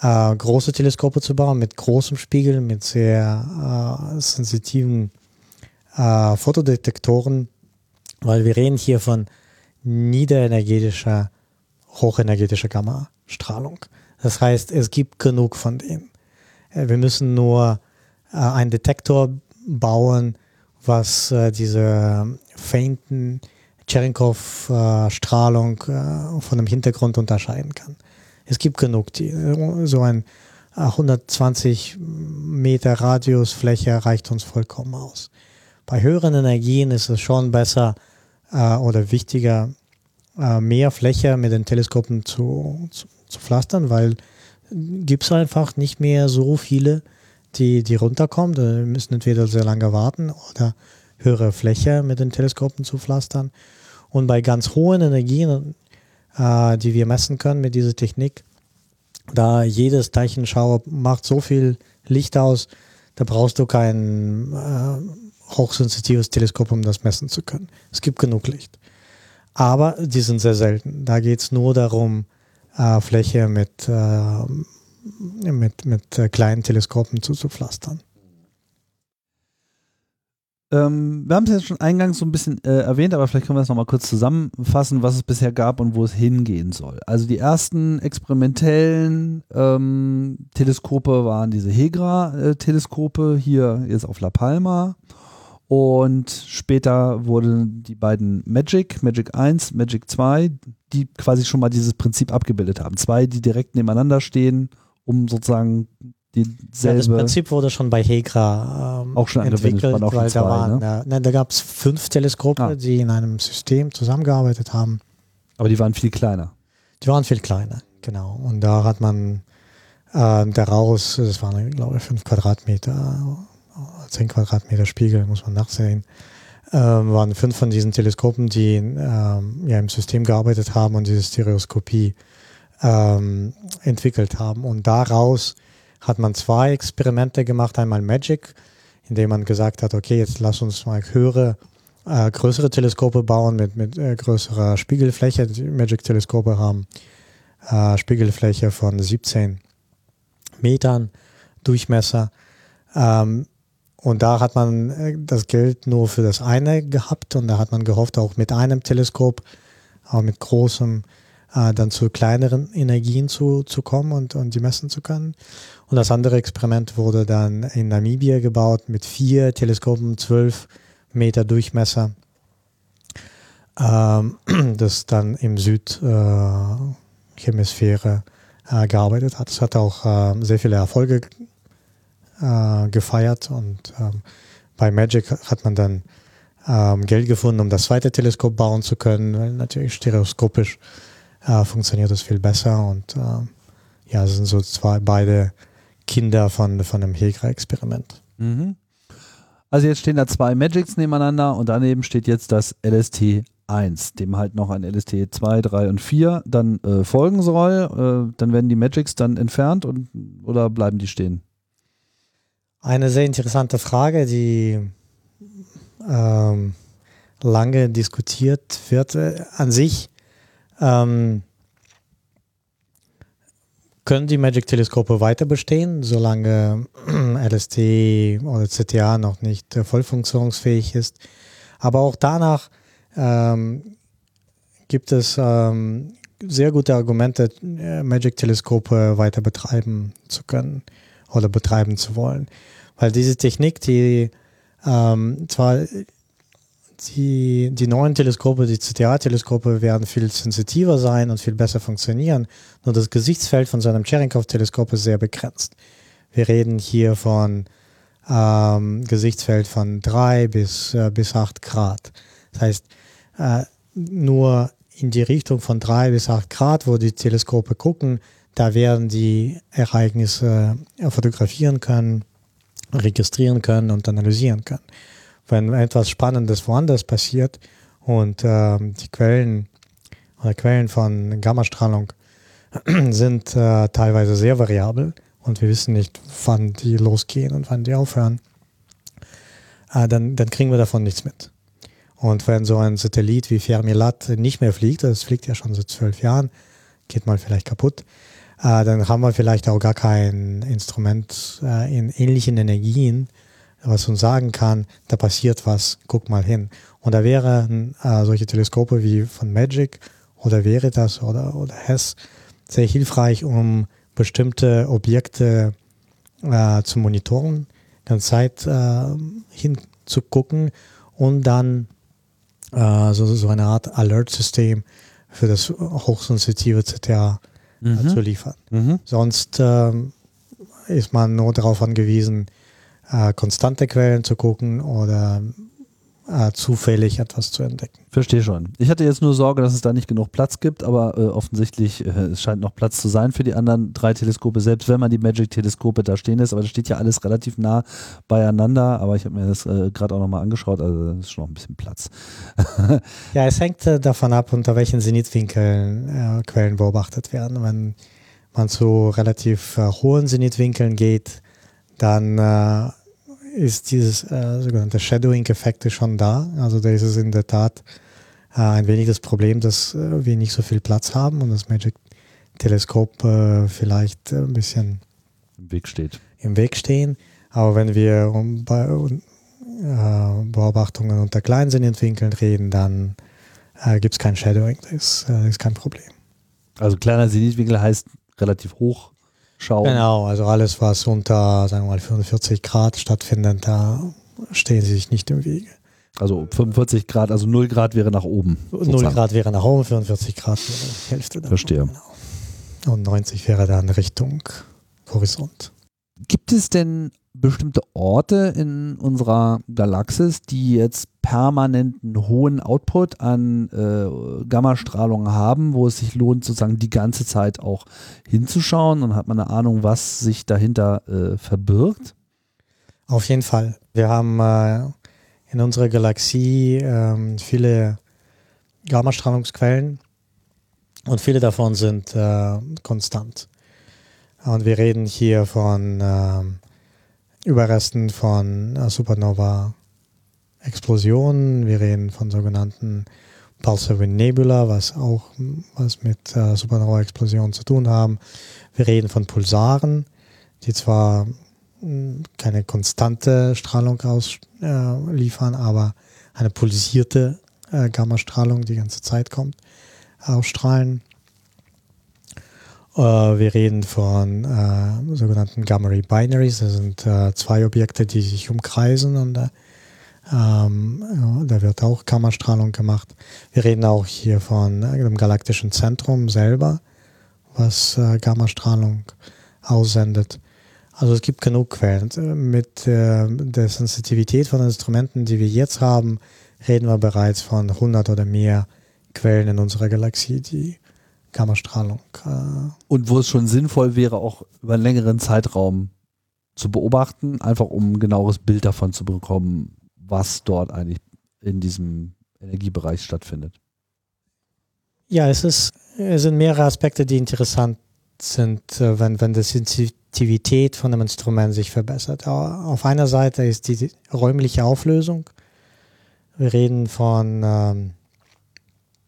äh, große Teleskope zu bauen mit großem Spiegel, mit sehr äh, sensitiven äh, Fotodetektoren, weil wir reden hier von niederenergetischer, hochenergetischer Gammastrahlung. Das heißt, es gibt genug von denen. Äh, wir müssen nur äh, einen Detektor bauen, was äh, diese feinten Cherenkov-Strahlung äh, von dem Hintergrund unterscheiden kann. Es gibt genug, die, so ein 120 Meter Radiusfläche reicht uns vollkommen aus. Bei höheren Energien ist es schon besser äh, oder wichtiger, äh, mehr Fläche mit den Teleskopen zu, zu, zu pflastern, weil gibt es einfach nicht mehr so viele, die, die runterkommen. Wir müssen entweder sehr lange warten oder höhere Fläche mit den Teleskopen zu pflastern. Und bei ganz hohen Energien, äh, die wir messen können mit dieser Technik, da jedes Teilchenschauer macht so viel Licht aus, da brauchst du kein äh, hochsensitives Teleskop, um das messen zu können. Es gibt genug Licht. Aber die sind sehr selten. Da geht es nur darum, äh, Fläche mit, äh, mit, mit äh, kleinen Teleskopen zuzupflastern. Ähm, wir haben es jetzt schon eingangs so ein bisschen äh, erwähnt, aber vielleicht können wir das nochmal kurz zusammenfassen, was es bisher gab und wo es hingehen soll. Also die ersten experimentellen ähm, Teleskope waren diese Hegra-Teleskope hier jetzt auf La Palma. Und später wurden die beiden Magic, Magic 1, Magic 2, die quasi schon mal dieses Prinzip abgebildet haben. Zwei, die direkt nebeneinander stehen, um sozusagen dieselbe. Ja, das Prinzip wurde schon bei Hegra ähm, auch schon entwickelt, auch weil zwei, da waren, ne? ja, da gab es fünf Teleskope, ah. die in einem System zusammengearbeitet haben. Aber die waren viel kleiner. Die waren viel kleiner, genau. Und da hat man äh, daraus, das waren glaube ich fünf Quadratmeter, zehn Quadratmeter Spiegel, muss man nachsehen. Ähm, waren fünf von diesen Teleskopen, die ähm, ja im System gearbeitet haben und diese Stereoskopie ähm, entwickelt haben. Und daraus hat man zwei Experimente gemacht. Einmal Magic, indem man gesagt hat, okay, jetzt lass uns mal höhere, äh, größere Teleskope bauen mit, mit äh, größerer Spiegelfläche. Die Magic-Teleskope haben äh, Spiegelfläche von 17 Metern Durchmesser. Ähm, und da hat man äh, das Geld nur für das eine gehabt und da hat man gehofft, auch mit einem Teleskop, aber mit großem, äh, dann zu kleineren Energien zu, zu kommen und, und die messen zu können. Und das andere Experiment wurde dann in Namibia gebaut mit vier Teleskopen, zwölf Meter Durchmesser, ähm, das dann im Südhemisphäre äh, gearbeitet hat. Es hat auch äh, sehr viele Erfolge äh, gefeiert und ähm, bei Magic hat man dann ähm, Geld gefunden, um das zweite Teleskop bauen zu können, weil natürlich stereoskopisch äh, funktioniert das viel besser und äh, ja, es sind so zwei beide Kinder von, von einem Hegra-Experiment. Mhm. Also jetzt stehen da zwei Magics nebeneinander und daneben steht jetzt das LST 1, dem halt noch ein LST 2, 3 und 4 dann äh, folgen soll. Äh, dann werden die Magics dann entfernt und oder bleiben die stehen? Eine sehr interessante Frage, die ähm, lange diskutiert wird. An sich ähm, können die Magic-Teleskope weiter bestehen, solange LST oder CTA noch nicht äh, voll funktionsfähig ist. Aber auch danach ähm, gibt es ähm, sehr gute Argumente, äh, Magic-Teleskope weiter betreiben zu können oder betreiben zu wollen. Weil diese Technik, die ähm, zwar die, die neuen Teleskope, die CTA-Teleskope werden viel sensitiver sein und viel besser funktionieren. Nur das Gesichtsfeld von seinem Cherenkov-Teleskop ist sehr begrenzt. Wir reden hier von ähm, Gesichtsfeld von drei bis, äh, bis acht Grad. Das heißt, äh, nur in die Richtung von drei bis acht Grad, wo die Teleskope gucken, da werden die Ereignisse äh, fotografieren können, registrieren können und analysieren können. Wenn etwas Spannendes woanders passiert und äh, die Quellen oder Quellen von Gammastrahlung sind äh, teilweise sehr variabel und wir wissen nicht, wann die losgehen und wann die aufhören, äh, dann, dann kriegen wir davon nichts mit. Und wenn so ein Satellit wie Fermilat nicht mehr fliegt, das fliegt ja schon seit zwölf Jahren, geht mal vielleicht kaputt, äh, dann haben wir vielleicht auch gar kein Instrument äh, in ähnlichen Energien, was uns sagen kann, da passiert was, guck mal hin. Und da wären äh, solche Teleskope wie von Magic oder Veritas oder, oder Hess sehr hilfreich, um bestimmte Objekte äh, zu monitoren, ganze Zeit äh, hinzugucken und dann äh, so, so eine Art Alert-System für das hochsensitive äh, mhm. zu liefern. Mhm. Sonst ähm, ist man nur darauf angewiesen, äh, konstante Quellen zu gucken oder äh, zufällig etwas zu entdecken. Verstehe schon. Ich hatte jetzt nur Sorge, dass es da nicht genug Platz gibt, aber äh, offensichtlich äh, es scheint noch Platz zu sein für die anderen drei Teleskope, selbst wenn man die Magic-Teleskope da stehen lässt. Aber das steht ja alles relativ nah beieinander. Aber ich habe mir das äh, gerade auch nochmal angeschaut, also es ist schon noch ein bisschen Platz. ja, es hängt äh, davon ab, unter welchen Zenitwinkeln äh, Quellen beobachtet werden. Wenn man zu relativ hohen Zenitwinkeln geht, dann ist dieses äh, sogenannte Shadowing-Effekte schon da. Also da ist es in der Tat äh, ein wenig das Problem, dass äh, wir nicht so viel Platz haben und das Magic-Teleskop äh, vielleicht ein bisschen im Weg steht. Im Weg stehen. Aber wenn wir um, bei äh, Beobachtungen unter Kleinsinnentwinkeln reden, dann äh, gibt es kein Shadowing. Das ist, ist kein Problem. Also kleiner Zenitwinkel heißt relativ hoch schauen. Genau, also alles, was unter, sagen wir mal, 45 Grad stattfindet, da stehen sie sich nicht im Wege. Also 45 Grad, also 0 Grad wäre nach oben. Sozusagen. 0 Grad wäre nach oben, 45 Grad wäre die Hälfte. Davon, Verstehe. Genau. Und 90 wäre dann Richtung Horizont. Gibt es denn bestimmte Orte in unserer Galaxis, die jetzt permanenten hohen Output an äh, Gammastrahlung haben, wo es sich lohnt, sozusagen die ganze Zeit auch hinzuschauen und hat man eine Ahnung, was sich dahinter äh, verbirgt? Auf jeden Fall. Wir haben äh, in unserer Galaxie ähm, viele Gammastrahlungsquellen und viele davon sind äh, konstant. Und wir reden hier von ähm, Überresten von äh, Supernova-Explosionen. Wir reden von sogenannten Pulsar Nebula, was auch was mit äh, Supernova-Explosionen zu tun haben. Wir reden von Pulsaren, die zwar mh, keine konstante Strahlung ausliefern, äh, aber eine pulsierte äh, Gammastrahlung die ganze Zeit kommt, ausstrahlen. Äh, wir reden von äh, sogenannten Gamma-Ray Binaries. Das sind äh, zwei Objekte, die sich umkreisen und ähm, ja, da wird auch Gammastrahlung gemacht. Wir reden auch hier von äh, dem galaktischen Zentrum selber, was äh, Gammastrahlung aussendet. Also es gibt genug Quellen. Mit der Sensitivität von Instrumenten, die wir jetzt haben, reden wir bereits von 100 oder mehr Quellen in unserer Galaxie, die Gammastrahlung. Äh und wo es schon sinnvoll wäre, auch über einen längeren Zeitraum zu beobachten, einfach um ein genaueres Bild davon zu bekommen, was dort eigentlich in diesem Energiebereich stattfindet. Ja, es, ist, es sind mehrere Aspekte, die interessant sind, äh, wenn, wenn die Sensitivität von einem Instrument sich verbessert. Auf einer Seite ist die räumliche Auflösung. Wir reden von ähm,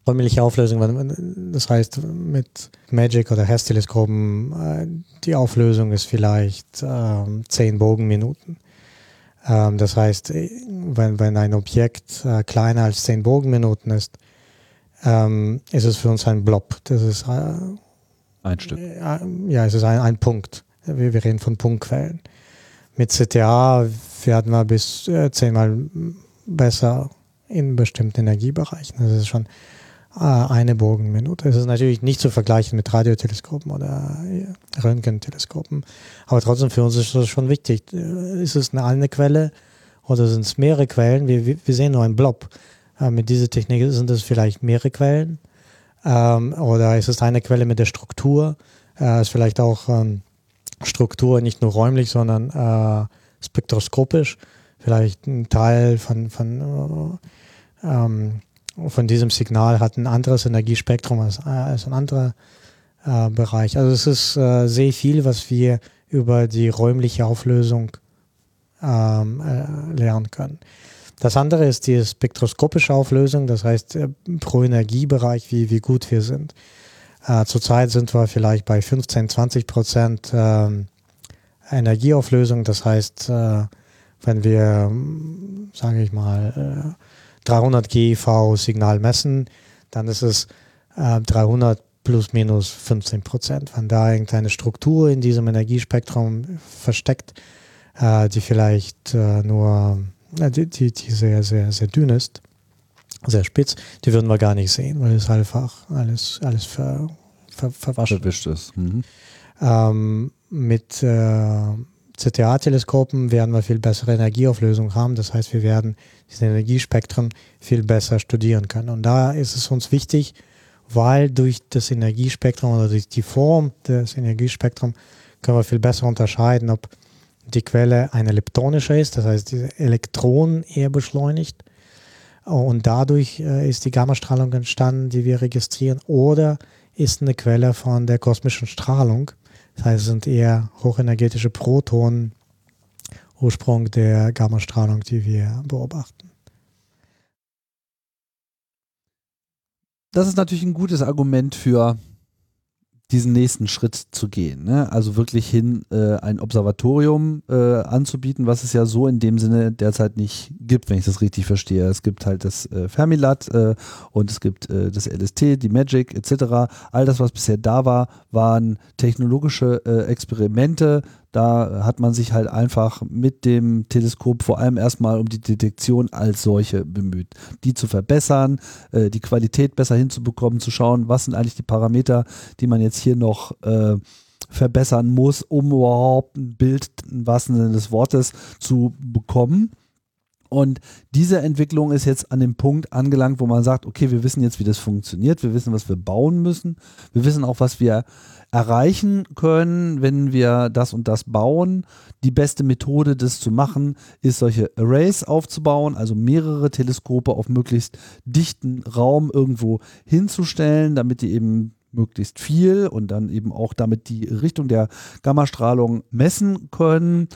räumliche Auflösung, das heißt mit Magic oder Hess-Teleskopen, äh, die Auflösung ist vielleicht ähm, 10 Bogenminuten. Ähm, das heißt, wenn, wenn ein Objekt äh, kleiner als 10 Bogenminuten ist, ähm, ist es für uns ein Blob. Das ist äh, ein Stück. Äh, ja, es ist ein, ein Punkt. Wir, wir reden von Punktquellen. Mit CTA werden wir bis äh, zehnmal besser in bestimmten Energiebereichen. Das ist schon äh, eine Bogenminute. Es ist natürlich nicht zu vergleichen mit Radioteleskopen oder äh, Röntgenteleskopen, aber trotzdem für uns ist das schon wichtig. Äh, ist es eine eine Quelle oder sind es mehrere Quellen? Wir, wir sehen nur einen Blob. Mit dieser Technik sind es vielleicht mehrere Quellen ähm, oder ist es eine Quelle mit der Struktur? Ist vielleicht auch ähm, Struktur nicht nur räumlich, sondern spektroskopisch. Vielleicht ein Teil von, von ähm, von diesem Signal hat ein anderes Energiespektrum als, äh, als ein anderer äh, Bereich. Also es ist äh, sehr viel, was wir über die räumliche Auflösung ähm, äh, lernen können. Das andere ist die spektroskopische Auflösung, das heißt äh, pro Energiebereich, wie, wie gut wir sind. Äh, zurzeit sind wir vielleicht bei 15, 20 Prozent ähm, Energieauflösung, das heißt, wenn wir, sage ich mal, 300 GeV-Signal messen, dann ist es äh, 300 plus minus 15 Prozent. Wenn da irgendeine Struktur in diesem Energiespektrum versteckt, äh, die vielleicht äh, nur, äh, die, die, die, sehr, sehr, sehr dünn ist, sehr spitz, die würden wir gar nicht sehen, weil es einfach alles, alles ver, ver, verwaschen Verwischt ist. Mhm. Ähm, mit äh, CTA-Teleskopen werden wir viel bessere Energieauflösung haben. Das heißt, wir werden diese Energiespektren viel besser studieren können. Und da ist es uns wichtig, weil durch das Energiespektrum oder durch die Form des Energiespektrums können wir viel besser unterscheiden, ob die Quelle eine leptonische ist, das heißt, diese Elektronen eher beschleunigt. Und dadurch äh, ist die Gammastrahlung entstanden, die wir registrieren, oder ist eine Quelle von der kosmischen Strahlung, das heißt, es sind eher hochenergetische Protonen Ursprung der Gammastrahlung, die wir beobachten. Das ist natürlich ein gutes Argument für diesen nächsten Schritt zu gehen. Ne? Also wirklich hin, äh, ein Observatorium äh, anzubieten, was es ja so in dem Sinne derzeit nicht gibt, wenn ich das richtig verstehe. Es gibt halt das äh, Fermilat äh, und es gibt äh, das LST, die Magic etc. All das, was bisher da war, waren technologische äh, Experimente, da hat man sich halt einfach mit dem Teleskop vor allem erstmal um die Detektion als solche bemüht. Die zu verbessern, äh, die Qualität besser hinzubekommen, zu schauen, was sind eigentlich die Parameter, die man jetzt hier noch äh, verbessern muss, um überhaupt ein Bild im wahrsten Sinne des Wortes zu bekommen. Und diese Entwicklung ist jetzt an dem Punkt angelangt, wo man sagt, okay, wir wissen jetzt, wie das funktioniert, wir wissen, was wir bauen müssen, wir wissen auch, was wir erreichen können, wenn wir das und das bauen. Die beste Methode, das zu machen, ist solche Arrays aufzubauen, also mehrere Teleskope auf möglichst dichten Raum irgendwo hinzustellen, damit die eben möglichst viel und dann eben auch damit die Richtung der Gammastrahlung messen können.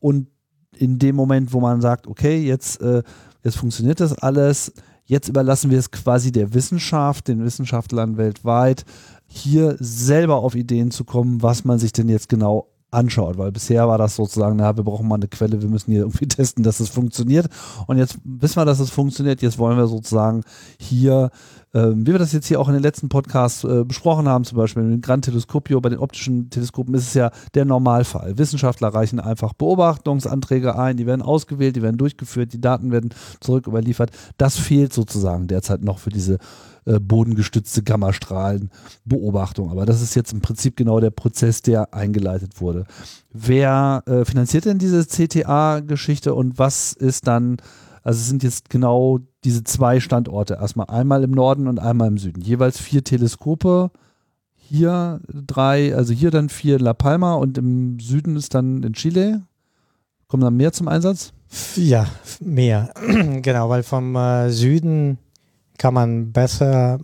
Und in dem Moment, wo man sagt, okay, jetzt, äh, jetzt funktioniert das alles, jetzt überlassen wir es quasi der Wissenschaft, den Wissenschaftlern weltweit, hier selber auf Ideen zu kommen, was man sich denn jetzt genau anschaut, weil bisher war das sozusagen, na, wir brauchen mal eine Quelle, wir müssen hier irgendwie testen, dass es funktioniert. Und jetzt wissen wir, dass es funktioniert. Jetzt wollen wir sozusagen hier, wie wir das jetzt hier auch in den letzten Podcasts äh, besprochen haben, zum Beispiel mit dem Grand Teleskopio, bei den optischen Teleskopen ist es ja der Normalfall. Wissenschaftler reichen einfach Beobachtungsanträge ein, die werden ausgewählt, die werden durchgeführt, die Daten werden zurück überliefert. Das fehlt sozusagen derzeit noch für diese äh, bodengestützte Gammastrahlenbeobachtung. Aber das ist jetzt im Prinzip genau der Prozess, der eingeleitet wurde. Wer äh, finanziert denn diese CTA-Geschichte und was ist dann, also es sind jetzt genau diese zwei Standorte, erstmal einmal im Norden und einmal im Süden, jeweils vier Teleskope. Hier drei, also hier dann vier La Palma und im Süden ist dann in Chile. Kommen dann mehr zum Einsatz? Ja, mehr. genau, weil vom äh, Süden kann man besser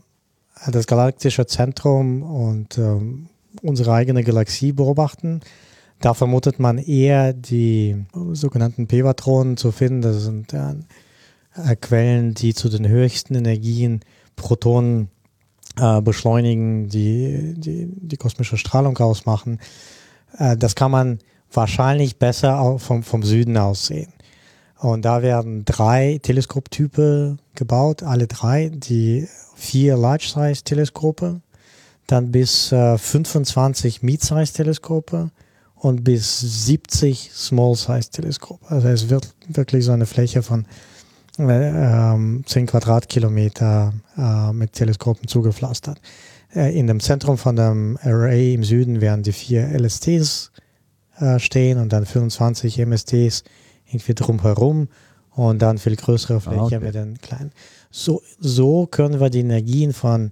das galaktische Zentrum und ähm, unsere eigene Galaxie beobachten. Da vermutet man eher die sogenannten Pevatronen zu finden. Das sind äh, Quellen, die zu den höchsten Energien Protonen äh, beschleunigen, die, die die kosmische Strahlung ausmachen. Äh, das kann man wahrscheinlich besser vom, vom Süden aus sehen. Und da werden drei Teleskoptypen gebaut, alle drei, die vier Large-Size-Teleskope, dann bis äh, 25 Mid-Size-Teleskope und bis 70 Small-Size-Teleskope. Also es wird wirklich so eine Fläche von äh, 10 Quadratkilometer äh, mit Teleskopen zugepflastert. Äh, in dem Zentrum von dem Array im Süden werden die vier LSTs äh, stehen und dann 25 MSTs irgendwie drumherum und dann viel größere Fläche ah, okay. mit den kleinen. So, so können wir die Energien von,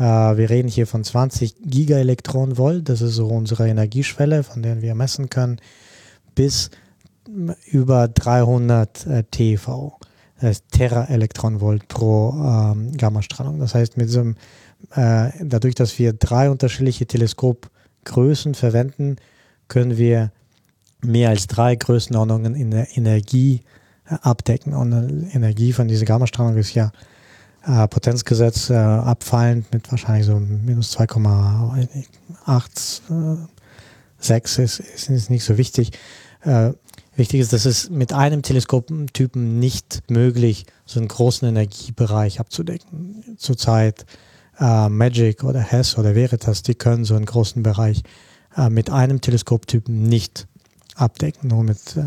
wir reden hier von 20 Gigaelektronenvolt, das ist so unsere Energieschwelle, von der wir messen können, bis über 300 äh, TV, das heißt Teraelektronenvolt pro ähm, Gammastrahlung. Das heißt, mit so äh, dadurch, dass wir drei unterschiedliche Teleskopgrößen verwenden, können wir mehr als drei Größenordnungen in der Energie äh, abdecken. Und Energie von dieser Gammastrahlung ist ja äh, Potenzgesetz äh, abfallend mit wahrscheinlich so minus 2,86 ist, ist, ist nicht so wichtig. Äh, wichtig ist, dass es mit einem Teleskoptypen nicht möglich, so einen großen Energiebereich abzudecken. Zurzeit äh, Magic oder Hess oder Veritas, die können so einen großen Bereich äh, mit einem Teleskoptypen nicht abdecken, nur mit, äh,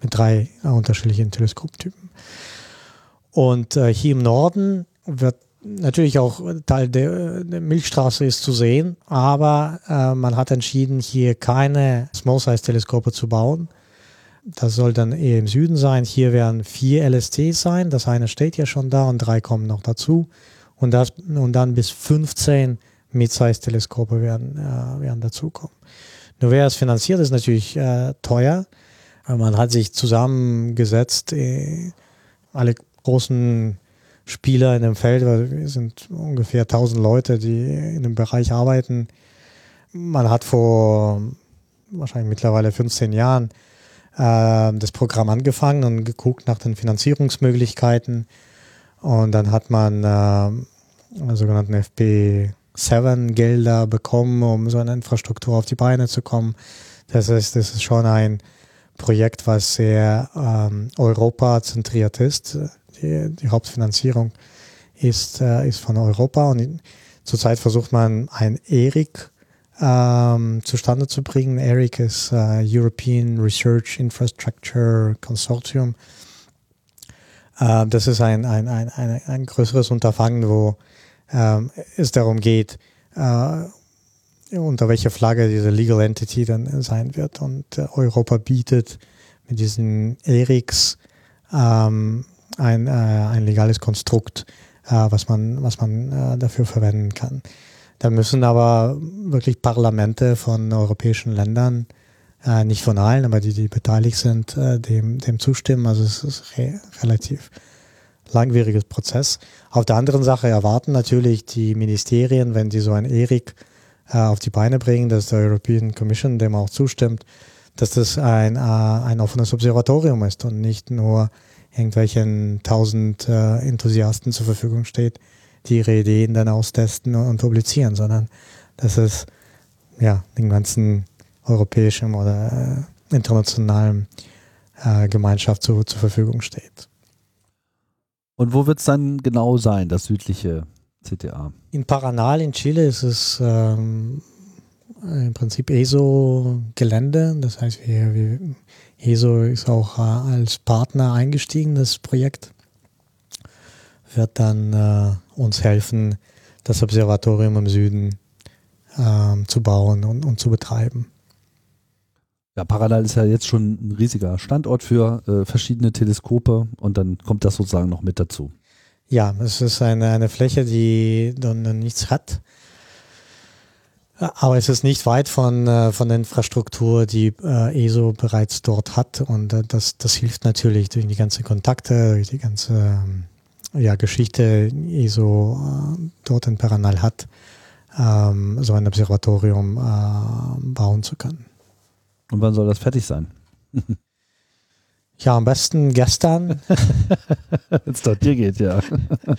mit drei äh, unterschiedlichen Teleskoptypen. Und äh, hier im Norden wird natürlich auch Teil der, der Milchstraße ist zu sehen, aber äh, man hat entschieden, hier keine Small-Size-Teleskope zu bauen. Das soll dann eher im Süden sein. Hier werden vier LSTs sein. Das eine steht ja schon da und drei kommen noch dazu. Und, das, und dann bis 15 Mid-Size-Teleskope werden, äh, werden dazukommen. Nur wer es finanziert, ist natürlich äh, teuer. Man hat sich zusammengesetzt, äh, alle großen Spieler in dem Feld, weil wir sind ungefähr 1000 Leute, die in dem Bereich arbeiten. Man hat vor wahrscheinlich mittlerweile 15 Jahren äh, das Programm angefangen und geguckt nach den Finanzierungsmöglichkeiten. Und dann hat man äh, sogenannten FP Seven-Gelder bekommen, um so eine Infrastruktur auf die Beine zu kommen. Das ist, das ist schon ein Projekt, was sehr ähm, Europa-zentriert ist. Die, die, Hauptfinanzierung ist, äh, ist von Europa und zurzeit versucht man ein ERIC ähm, zustande zu bringen. ERIC ist äh, European Research Infrastructure Consortium. Äh, das ist ein, ein, ein, ein, ein größeres Unterfangen, wo ähm, es darum geht, äh, unter welcher Flagge diese Legal Entity dann sein wird. Und äh, Europa bietet mit diesen ERICs ähm, ein, äh, ein legales Konstrukt, äh, was man, was man äh, dafür verwenden kann. Da müssen aber wirklich Parlamente von europäischen Ländern, äh, nicht von allen, aber die, die beteiligt sind, äh, dem, dem zustimmen. Also es ist re relativ langwieriges Prozess. Auf der anderen Seite erwarten natürlich die Ministerien, wenn die so ein ERIC auf die Beine bringen, dass der European Commission dem auch zustimmt, dass das ein, ein offenes Observatorium ist und nicht nur irgendwelchen tausend äh, Enthusiasten zur Verfügung steht, die ihre Ideen dann austesten und, und publizieren, sondern dass es ja den ganzen europäischen oder äh, internationalen äh, Gemeinschaft zu, zur Verfügung steht. Und wo wird es dann genau sein, das südliche CTA? In Paranal in Chile ist es ähm, im Prinzip ESO-Gelände. Das heißt, wir, wir, ESO ist auch äh, als Partner eingestiegen, das Projekt. Wird dann äh, uns helfen, das Observatorium im Süden äh, zu bauen und, und zu betreiben. Ja, Parallel ist ja jetzt schon ein riesiger Standort für äh, verschiedene Teleskope und dann kommt das sozusagen noch mit dazu. Ja, es ist eine, eine Fläche, die dann nichts hat. Aber es ist nicht weit von, äh, von der Infrastruktur, die äh, ESO bereits dort hat. Und äh, das, das hilft natürlich durch die ganzen Kontakte, durch die ganze ähm, ja, Geschichte, ESO äh, dort in Paranal hat, ähm, so ein Observatorium bauen zu können. Und wann soll das fertig sein? Ja, am besten gestern. Wenn es dort dir geht, ja.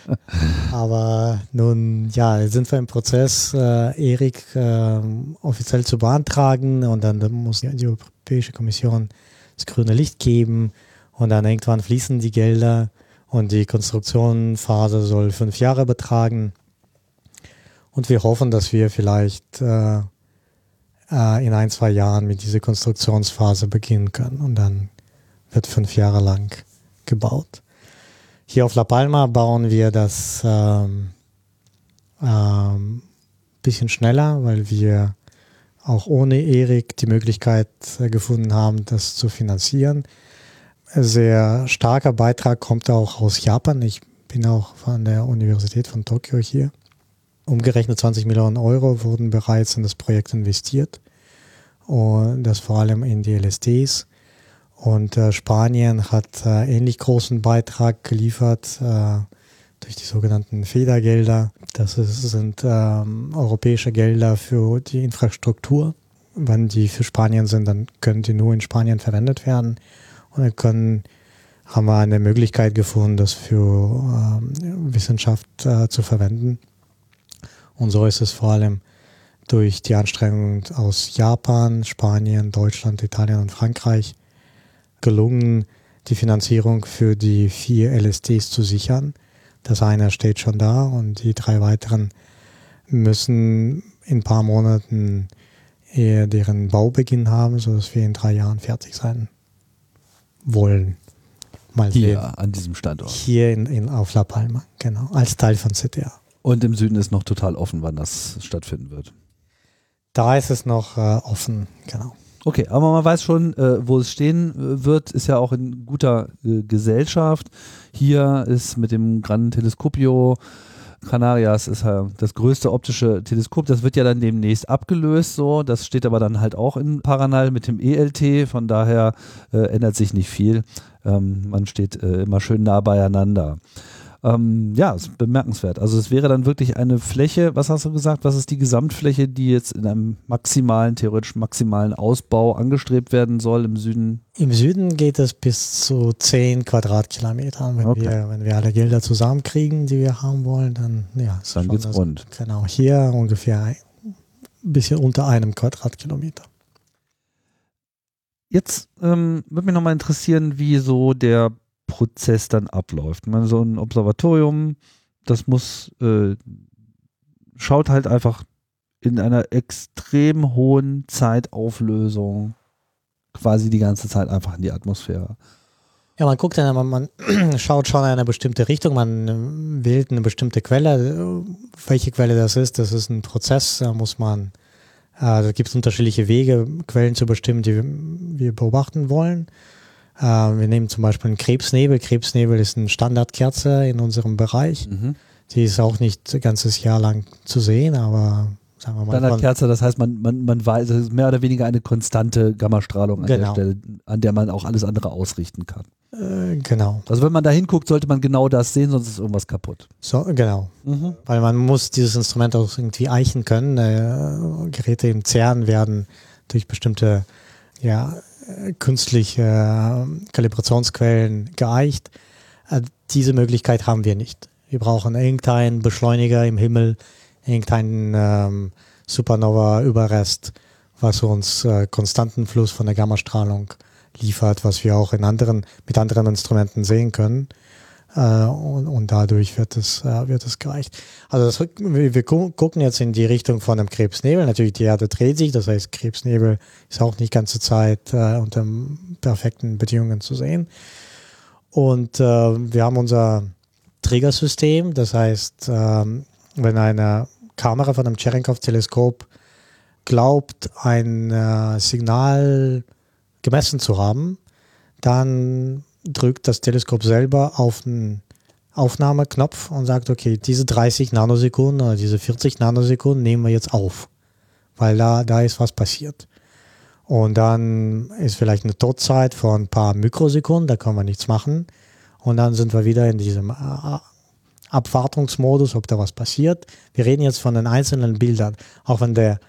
Aber nun, ja, sind wir im Prozess, äh, Erik äh, offiziell zu beantragen und dann muss die Europäische Kommission das grüne Licht geben und dann irgendwann fließen die Gelder und die Konstruktionsphase soll fünf Jahre betragen. Und wir hoffen, dass wir vielleicht äh, äh, in ein, zwei Jahren mit dieser Konstruktionsphase beginnen können und dann wird fünf Jahre lang gebaut. Hier auf La Palma bauen wir das ähm, ähm, bisschen schneller, weil wir auch ohne Erik die Möglichkeit äh, gefunden haben, das zu finanzieren. Ein sehr starker Beitrag kommt auch aus Japan. Ich bin auch von der Universität von Tokio hier. Umgerechnet 20 Millionen Euro wurden bereits in das Projekt investiert und das vor allem in die LSDs. Und äh, Spanien hat äh, ähnlich großen Beitrag geliefert äh, durch die sogenannten Federgelder. Das ist, sind ähm, europäische Gelder für die Infrastruktur. Wenn die für Spanien sind, dann können die nur in Spanien verwendet werden. Und dann können, haben wir eine Möglichkeit gefunden, das für ähm, Wissenschaft äh, zu verwenden. Und so ist es vor allem durch die Anstrengungen aus Japan, Spanien, Deutschland, Italien und Frankreich gelungen, die Finanzierung für die vier LSDs zu sichern. Das eine steht schon da und die drei weiteren müssen in ein paar Monaten eher deren Baubeginn haben, sodass wir in drei Jahren fertig sein wollen. Mal hier sehen. an diesem Standort. Hier in, in, auf La Palma, genau, als Teil von CTA. Und im Süden ist noch total offen, wann das stattfinden wird. Da ist es noch äh, offen, genau. Okay, aber man weiß schon, äh, wo es stehen äh, wird, ist ja auch in guter äh, Gesellschaft. Hier ist mit dem Gran Telescopio Canarias ist ja das größte optische Teleskop. Das wird ja dann demnächst abgelöst, so. Das steht aber dann halt auch in Paranal mit dem ELT. Von daher äh, ändert sich nicht viel. Ähm, man steht äh, immer schön nah beieinander. Ähm, ja, ist bemerkenswert. Also es wäre dann wirklich eine Fläche, was hast du gesagt, was ist die Gesamtfläche, die jetzt in einem maximalen, theoretisch maximalen Ausbau angestrebt werden soll im Süden? Im Süden geht es bis zu 10 Quadratkilometern. Wenn, okay. wir, wenn wir alle Gelder zusammenkriegen, die wir haben wollen, dann ja. Dann geht's das, rund. Genau, hier ungefähr ein bisschen unter einem Quadratkilometer. Jetzt ähm, würde mich nochmal interessieren, wie so der Prozess dann abläuft. Man so ein Observatorium, das muss, äh, schaut halt einfach in einer extrem hohen Zeitauflösung quasi die ganze Zeit einfach in die Atmosphäre. Ja, man guckt dann, man, man schaut schon in eine bestimmte Richtung, man wählt eine bestimmte Quelle. Welche Quelle das ist, das ist ein Prozess, da muss man, äh, da gibt es unterschiedliche Wege, Quellen zu bestimmen, die wir beobachten wollen. Äh, wir nehmen zum Beispiel einen Krebsnebel. Krebsnebel ist eine Standardkerze in unserem Bereich. Mhm. Die ist auch nicht ein ganzes Jahr lang zu sehen, aber sagen wir mal. Standardkerze, das heißt, man, man, man weiß, es ist mehr oder weniger eine konstante Gammastrahlung an genau. der Stelle, an der man auch alles andere ausrichten kann. Äh, genau. Also wenn man da hinguckt, sollte man genau das sehen, sonst ist irgendwas kaputt. So, genau. Mhm. Weil man muss dieses Instrument auch irgendwie eichen können. Äh, Geräte im CERN werden durch bestimmte ja, künstliche äh, Kalibrationsquellen geeicht. Äh, diese Möglichkeit haben wir nicht. Wir brauchen irgendeinen Beschleuniger im Himmel, irgendeinen ähm, Supernova-Überrest, was uns äh, konstanten Fluss von der Gammastrahlung liefert, was wir auch in anderen, mit anderen Instrumenten sehen können. Äh, und, und, dadurch wird es, äh, wird es gereicht. Also das, wir, gucken jetzt in die Richtung von einem Krebsnebel. Natürlich, die Erde dreht sich, das heißt, Krebsnebel ist auch nicht ganze Zeit äh, unter perfekten Bedingungen zu sehen. Und äh, wir haben unser Trägersystem, das heißt, ähm, wenn eine Kamera von einem Cherenkov-Teleskop glaubt, ein äh, Signal gemessen zu haben, dann drückt das Teleskop selber auf den Aufnahmeknopf und sagt, okay, diese 30 Nanosekunden oder diese 40 Nanosekunden nehmen wir jetzt auf, weil da, da ist was passiert. Und dann ist vielleicht eine Todzeit von ein paar Mikrosekunden, da kann man nichts machen. Und dann sind wir wieder in diesem äh, Abwartungsmodus, ob da was passiert. Wir reden jetzt von den einzelnen Bildern. Auch wenn der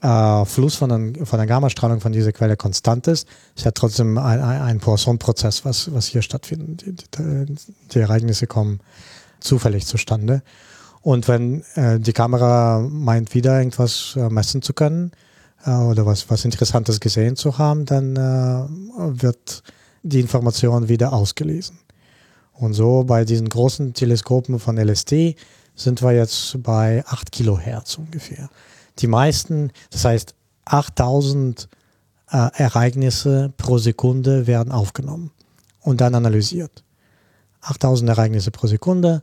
äh, Fluss von, den, von der Gammastrahlung von dieser Quelle konstant ist, ist ja trotzdem ein, ein Poisson-Prozess, was, was hier stattfindet. Die, die, die, Ereignisse kommen zufällig zustande. Und wenn äh, die Kamera meint, wieder irgendwas äh, messen zu können äh, oder was, was Interessantes gesehen zu haben, dann äh, wird die Information wieder ausgelesen. Und so bei diesen großen Teleskopen von LSD sind wir jetzt bei 8 Kilohertz ungefähr die meisten, das heißt 8000 äh, Ereignisse pro Sekunde werden aufgenommen und dann analysiert. 8000 Ereignisse pro Sekunde,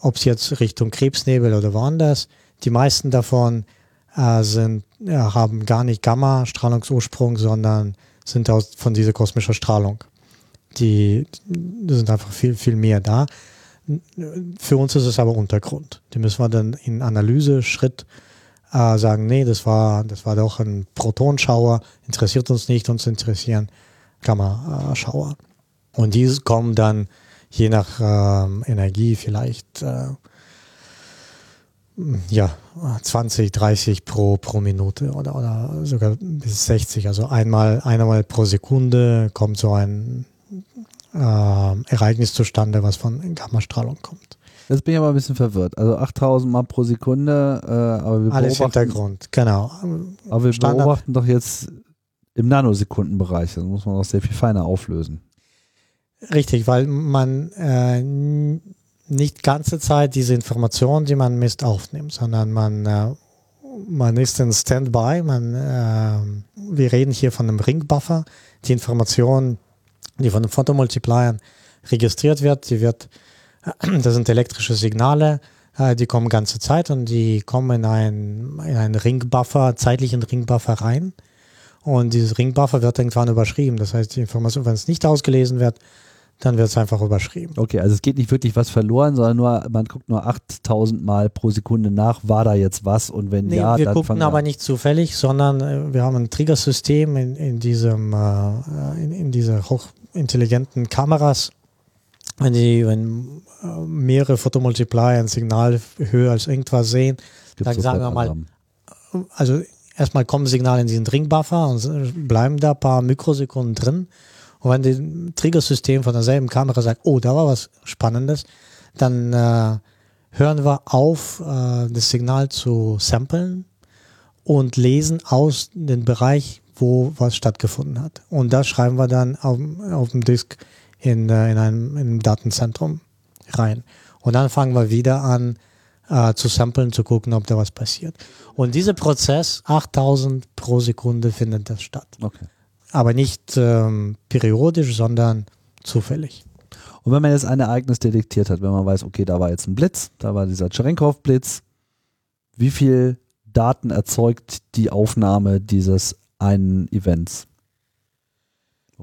ob es jetzt Richtung Krebsnebel oder woanders. Die meisten davon äh, sind, ja, haben gar nicht Gamma-Strahlungsursprung, sondern sind aus, von dieser kosmischen Strahlung. Die, die sind einfach viel, viel mehr da. Für uns ist es aber Untergrund. Die müssen wir dann in Analyse-Schritt äh, sagen, nee, das war, das war doch ein Protonschauer, interessiert uns nicht, uns interessieren Gammaschauer. Und die kommen dann je nach ähm, Energie vielleicht äh, ja, 20, 30 pro, pro Minute oder, oder sogar bis 60. Also einmal, einmal pro Sekunde kommt so ein äh, Ereignis zustande, was von Gammastrahlung kommt. Jetzt bin ich aber ein bisschen verwirrt. Also 8000 Mal pro Sekunde, äh, aber wir Alles Hintergrund, genau. Aber wir Standard. beobachten doch jetzt im Nanosekundenbereich. Das muss man auch sehr viel feiner auflösen. Richtig, weil man äh, nicht ganze Zeit diese Informationen, die man misst, aufnimmt, sondern man, äh, man ist in Standby. Man, äh, wir reden hier von einem Ringbuffer. Die Information, die von den Photomultipliern registriert wird, die wird, das sind elektrische Signale, äh, die kommen ganze Zeit und die kommen in einen, in einen Ringbuffer, zeitlichen Ringbuffer rein. Und dieses Ringbuffer wird irgendwann überschrieben. Das heißt, die Information, wenn es nicht ausgelesen wird, dann wird es einfach überschrieben. Okay, also es geht nicht wirklich was verloren, sondern nur, man guckt nur 8000 Mal pro Sekunde nach, war da jetzt was und wenn nee, ja, wir dann. Wir gucken aber nicht zufällig, sondern äh, wir haben ein Triggersystem in, in diesem, äh, in, in dieser hochintelligenten Kameras. Wenn die, wenn äh, mehrere Photomultiplier ein Signal höher als irgendwas sehen, Gibt's dann sagen wir mal, Alarm. also erstmal kommen Signale in diesen Ringbuffer und bleiben da ein paar Mikrosekunden drin und wenn das Triggersystem von derselben Kamera sagt, oh, da war was Spannendes, dann äh, hören wir auf, äh, das Signal zu samplen und lesen aus dem Bereich, wo was stattgefunden hat. Und das schreiben wir dann auf, auf dem Disk in, äh, in, einem, in einem Datenzentrum rein. Und dann fangen wir wieder an, äh, zu samplen, zu gucken, ob da was passiert. Und dieser Prozess, 8000 pro Sekunde, findet das statt. Okay aber nicht ähm, periodisch, sondern zufällig. Und wenn man jetzt ein Ereignis detektiert hat, wenn man weiß, okay, da war jetzt ein Blitz, da war dieser Cherenkov-Blitz, wie viel Daten erzeugt die Aufnahme dieses einen Events?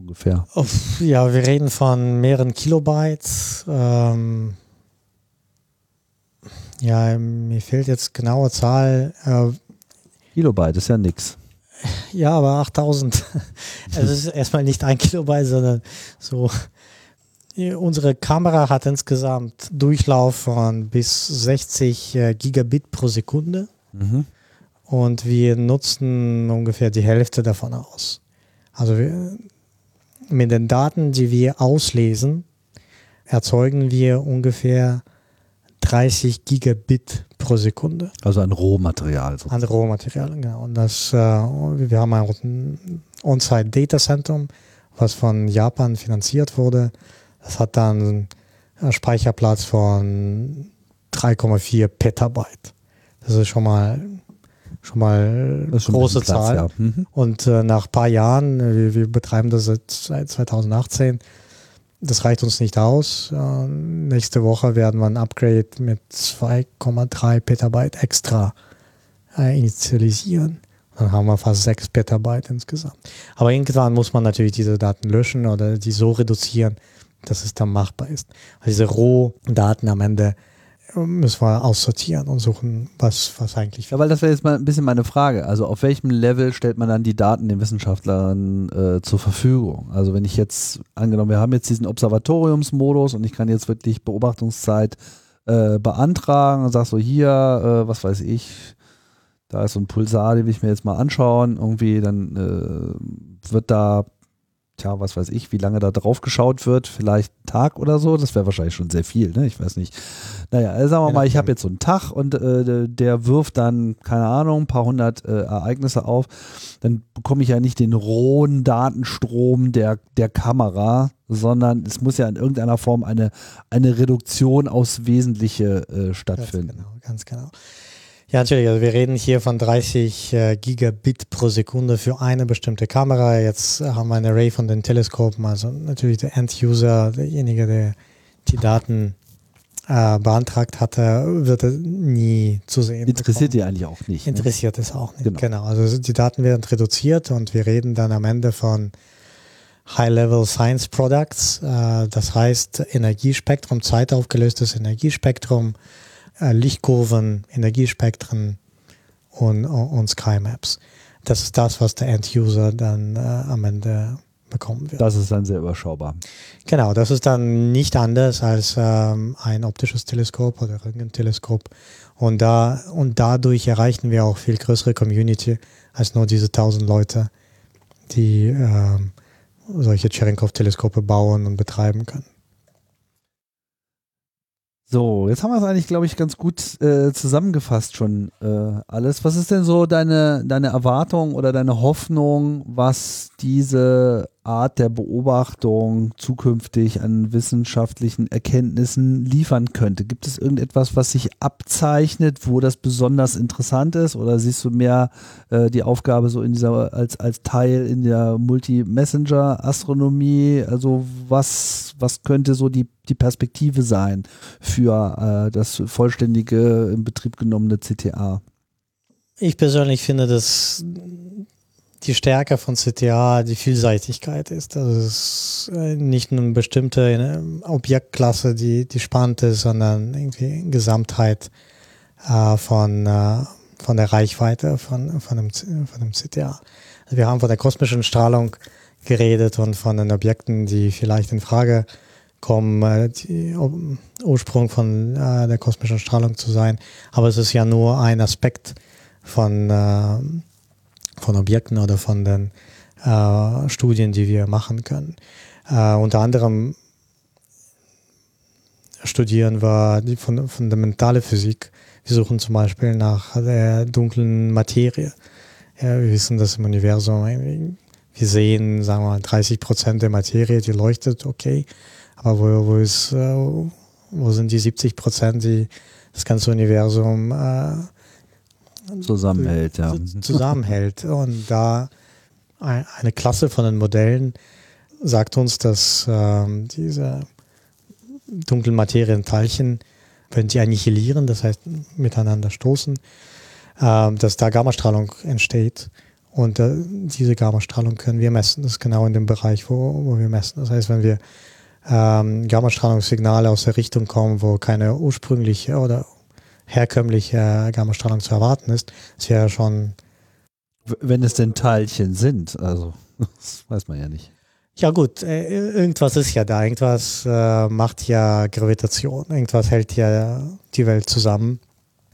Ungefähr. Ja, wir reden von mehreren Kilobytes. Ähm, ja, mir fehlt jetzt genaue Zahl. Äh, Kilobyte ist ja nichts. Ja, aber 8000. Also es ist erstmal nicht ein Kilobyte, sondern so. Unsere Kamera hat insgesamt Durchlauf von bis 60 äh, Gigabit pro Sekunde. Mhm. Und wir nutzen ungefähr die Hälfte davon aus. Also wir, mit den Daten, die wir auslesen, erzeugen wir ungefähr 30 Gigabit pro Sekunde. Also an Rohmaterial. Sozusagen. An Rohmaterial, genau. Und das, äh, wir haben ein On-Site Data Center, was von Japan finanziert wurde. Das hat dann einen Speicherplatz von 3,4 Petabyte. Das ist schon mal schon mal eine große Platz, Zahl. Ja. Mhm. Und äh, nach ein paar Jahren, äh, wir, wir betreiben das seit, seit 2018, das reicht uns nicht aus. Äh, nächste Woche werden wir ein Upgrade mit 2,3 Petabyte extra äh, initialisieren. Dann haben wir fast 6 Petabyte insgesamt. Aber irgendwann muss man natürlich diese Daten löschen oder die so reduzieren, dass es dann machbar ist. Weil diese Rohdaten am Ende müssen wir aussortieren und suchen, was, was eigentlich. Ja, weil das wäre jetzt mal ein bisschen meine Frage. Also auf welchem Level stellt man dann die Daten den Wissenschaftlern äh, zur Verfügung? Also wenn ich jetzt, angenommen, wir haben jetzt diesen Observatoriumsmodus und ich kann jetzt wirklich Beobachtungszeit äh, beantragen und sag so hier, äh, was weiß ich, da ist so ein Pulsar, den will ich mir jetzt mal anschauen, irgendwie, dann äh, wird da tja, was weiß ich, wie lange da drauf geschaut wird, vielleicht einen Tag oder so, das wäre wahrscheinlich schon sehr viel, ne? Ich weiß nicht. Naja, also sagen wir mal, ich habe jetzt so einen Tag und äh, der wirft dann, keine Ahnung, ein paar hundert äh, Ereignisse auf, dann bekomme ich ja nicht den rohen Datenstrom der, der Kamera, sondern es muss ja in irgendeiner Form eine, eine Reduktion aus Wesentliche äh, stattfinden. Ganz genau, ganz genau. Ja, natürlich. Also wir reden hier von 30 äh, Gigabit pro Sekunde für eine bestimmte Kamera. Jetzt haben wir ein Array von den Teleskopen. Also natürlich der End-User, derjenige, der die Daten äh, beantragt hatte, wird er nie zu sehen. Interessiert die eigentlich auch nicht. Ne? Interessiert ne? es auch nicht. Genau. genau. Also die Daten werden reduziert und wir reden dann am Ende von High-Level Science Products. Äh, das heißt Energiespektrum, zeitaufgelöstes Energiespektrum, Lichtkurven, Energiespektren und, und Sky Maps. Das ist das, was der End-User dann äh, am Ende bekommen wird. Das ist dann sehr überschaubar. Genau, das ist dann nicht anders als ähm, ein optisches Teleskop oder Röntgenteleskop. Und, da, und dadurch erreichen wir auch viel größere Community als nur diese 1000 Leute, die ähm, solche Cherenkov-Teleskope bauen und betreiben können. So, jetzt haben wir es eigentlich, glaube ich, ganz gut äh, zusammengefasst schon äh, alles. Was ist denn so deine, deine Erwartung oder deine Hoffnung, was diese Art der Beobachtung zukünftig an wissenschaftlichen Erkenntnissen liefern könnte? Gibt es irgendetwas, was sich abzeichnet, wo das besonders interessant ist? Oder siehst du mehr äh, die Aufgabe so in dieser als, als Teil in der Multi-Messenger-Astronomie? Also was, was könnte so die, die Perspektive sein für äh, das vollständige in Betrieb genommene CTA? Ich persönlich finde, dass die Stärke von CTA die Vielseitigkeit ist. Also es ist äh, nicht nur eine bestimmte eine Objektklasse, die, die spannend ist, sondern irgendwie Gesamtheit äh, von, äh, von der Reichweite von, von, dem, von dem CTA. Also wir haben von der kosmischen Strahlung geredet und von den Objekten, die vielleicht in Frage kommen, äh, die Ursprung von äh, der kosmischen Strahlung zu sein. Aber es ist ja nur ein Aspekt von äh, von Objekten oder von den äh, Studien, die wir machen können. Äh, unter anderem studieren wir die fundamentale Physik. Wir suchen zum Beispiel nach der dunklen Materie. Ja, wir wissen, dass im Universum, wir sehen, sagen wir mal, 30 Prozent der Materie, die leuchtet, okay. Aber wo, wo, ist, äh, wo sind die 70 Prozent, die das ganze Universum äh, zusammenhält, ja. Zusammenhält. Und da eine Klasse von den Modellen sagt uns, dass ähm, diese dunklen Materienteilchen, wenn sie annihilieren, das heißt miteinander stoßen, äh, dass da Gammastrahlung entsteht. Und äh, diese Gammastrahlung können wir messen. Das ist genau in dem Bereich, wo, wo wir messen. Das heißt, wenn wir ähm, Gammastrahlungssignale aus der Richtung kommen, wo keine ursprüngliche oder herkömmliche Gammastrahlung zu erwarten ist, ist ja schon. Wenn es denn Teilchen sind, also das weiß man ja nicht. Ja gut, äh, irgendwas ist ja da, irgendwas äh, macht ja Gravitation, irgendwas hält ja die Welt zusammen.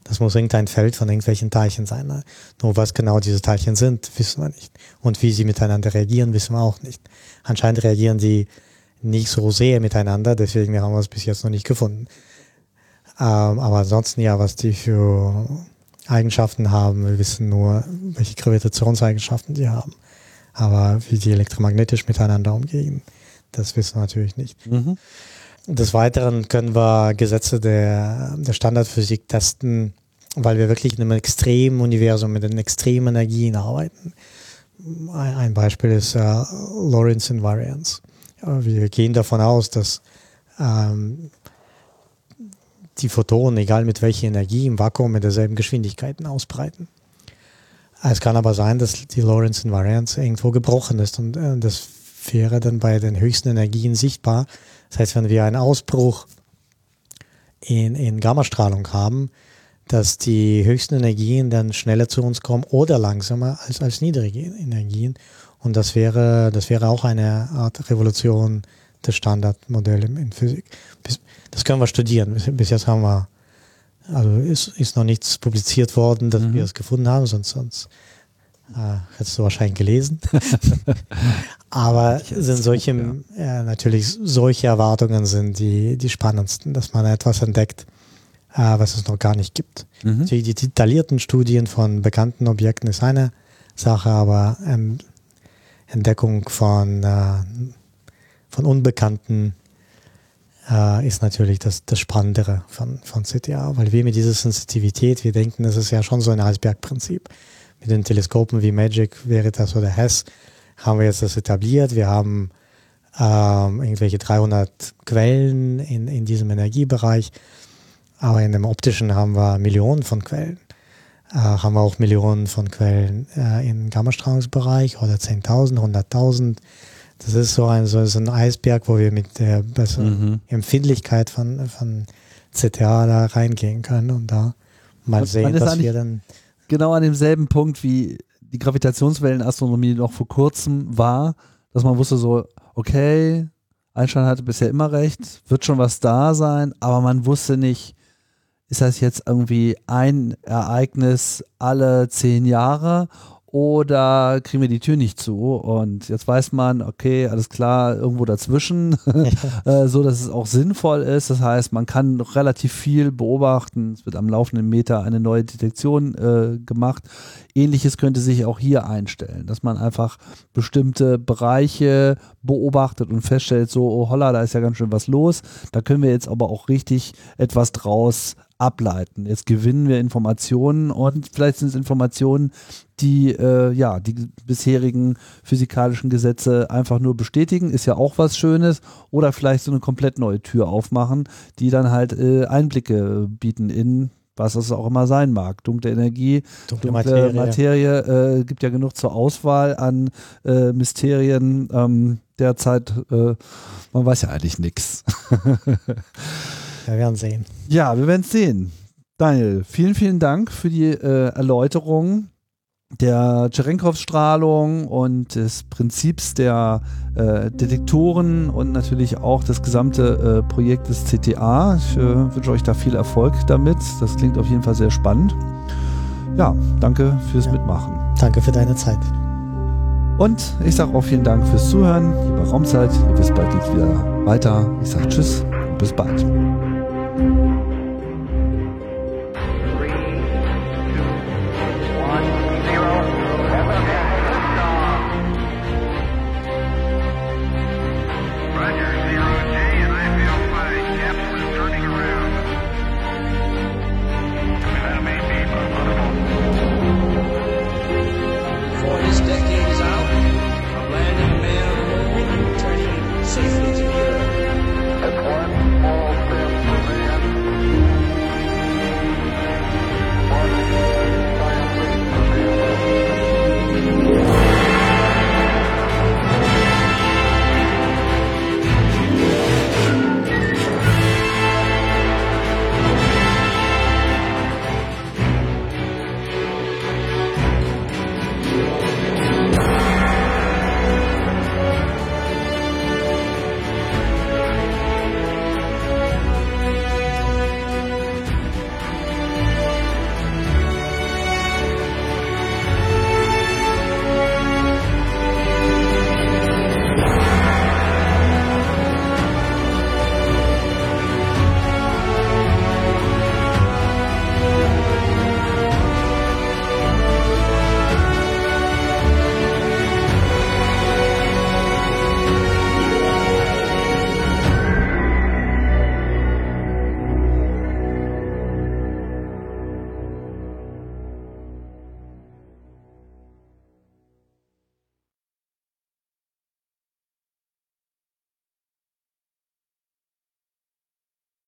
Das muss irgendein Feld von irgendwelchen Teilchen sein. Ne? Nur was genau diese Teilchen sind, wissen wir nicht. Und wie sie miteinander reagieren, wissen wir auch nicht. Anscheinend reagieren sie nicht so sehr miteinander, deswegen haben wir es bis jetzt noch nicht gefunden. Ähm, aber ansonsten ja, was die für Eigenschaften haben, wir wissen nur, welche Gravitationseigenschaften die haben. Aber wie die elektromagnetisch miteinander umgehen, das wissen wir natürlich nicht. Mhm. Des Weiteren können wir Gesetze der, der Standardphysik testen, weil wir wirklich in einem extremen Universum mit den extremen Energien arbeiten. Ein Beispiel ist äh, Lorentz Invariance. Wir gehen davon aus, dass ähm, die Photonen, egal mit welcher Energie, im Vakuum mit derselben Geschwindigkeiten ausbreiten. Es kann aber sein, dass die Lorentz Invariance irgendwo gebrochen ist und äh, das wäre dann bei den höchsten Energien sichtbar. Das heißt, wenn wir einen Ausbruch in, in Gammastrahlung haben, dass die höchsten Energien dann schneller zu uns kommen oder langsamer als, als niedrige Energien. Und das wäre, das wäre auch eine Art Revolution des Standardmodells in Physik. Bis, das können wir studieren. Bis jetzt haben wir, also ist, ist noch nichts publiziert worden, dass mhm. wir es gefunden haben, sonst, sonst äh, hättest du wahrscheinlich gelesen. Aber sind solche, äh, natürlich solche Erwartungen sind die, die spannendsten, dass man etwas entdeckt, äh, was es noch gar nicht gibt. Mhm. Die, die, detaillierten Studien von bekannten Objekten ist eine Sache, aber ähm, Entdeckung von, äh, von unbekannten äh, ist natürlich das, das Spannendere von, von CTA, weil wir mit dieser Sensitivität, wir denken, das ist ja schon so ein Eisbergprinzip. Mit den Teleskopen wie Magic, Veritas oder HESS haben wir jetzt das etabliert. Wir haben ähm, irgendwelche 300 Quellen in, in diesem Energiebereich. Aber in dem optischen haben wir Millionen von Quellen. Äh, haben wir auch Millionen von Quellen äh, im Gammastrahlungsbereich oder 10.000, 100.000. Das ist so ein, so ein Eisberg, wo wir mit der besseren mhm. Empfindlichkeit von, von CTA da reingehen können und da mal was sehen, was wir dann. Genau an demselben Punkt wie die Gravitationswellenastronomie noch vor kurzem war, dass man wusste so, okay, Einstein hatte bisher immer recht, wird schon was da sein, aber man wusste nicht, ist das jetzt irgendwie ein Ereignis alle zehn Jahre oder kriegen wir die Tür nicht zu? Und jetzt weiß man, okay, alles klar, irgendwo dazwischen, äh, so dass es auch sinnvoll ist. Das heißt, man kann relativ viel beobachten. Es wird am laufenden Meter eine neue Detektion äh, gemacht. Ähnliches könnte sich auch hier einstellen, dass man einfach bestimmte Bereiche beobachtet und feststellt, so, oh holla, da ist ja ganz schön was los. Da können wir jetzt aber auch richtig etwas draus ableiten. Jetzt gewinnen wir Informationen und vielleicht sind es Informationen, die äh, ja die bisherigen physikalischen Gesetze einfach nur bestätigen, ist ja auch was Schönes, oder vielleicht so eine komplett neue Tür aufmachen, die dann halt äh, Einblicke bieten in was es auch immer sein mag. Dunkle Energie, dunkle, dunkle Materie, Materie äh, gibt ja genug zur Auswahl an äh, Mysterien ähm, derzeit. Äh, man weiß ja eigentlich nichts. Wir werden sehen. Ja, wir werden es sehen. Daniel, vielen, vielen Dank für die äh, Erläuterung der Cherenkov-Strahlung und des Prinzips der äh, Detektoren und natürlich auch das gesamte äh, Projekt des CTA. Ich äh, wünsche euch da viel Erfolg damit. Das klingt auf jeden Fall sehr spannend. Ja, danke fürs ja. Mitmachen. Danke für deine Zeit. Und ich sage auch vielen Dank fürs Zuhören. Liebe Raumzeit, ihr wisst, bald geht wieder weiter. Ich sage Tschüss und bis bald. Thank you.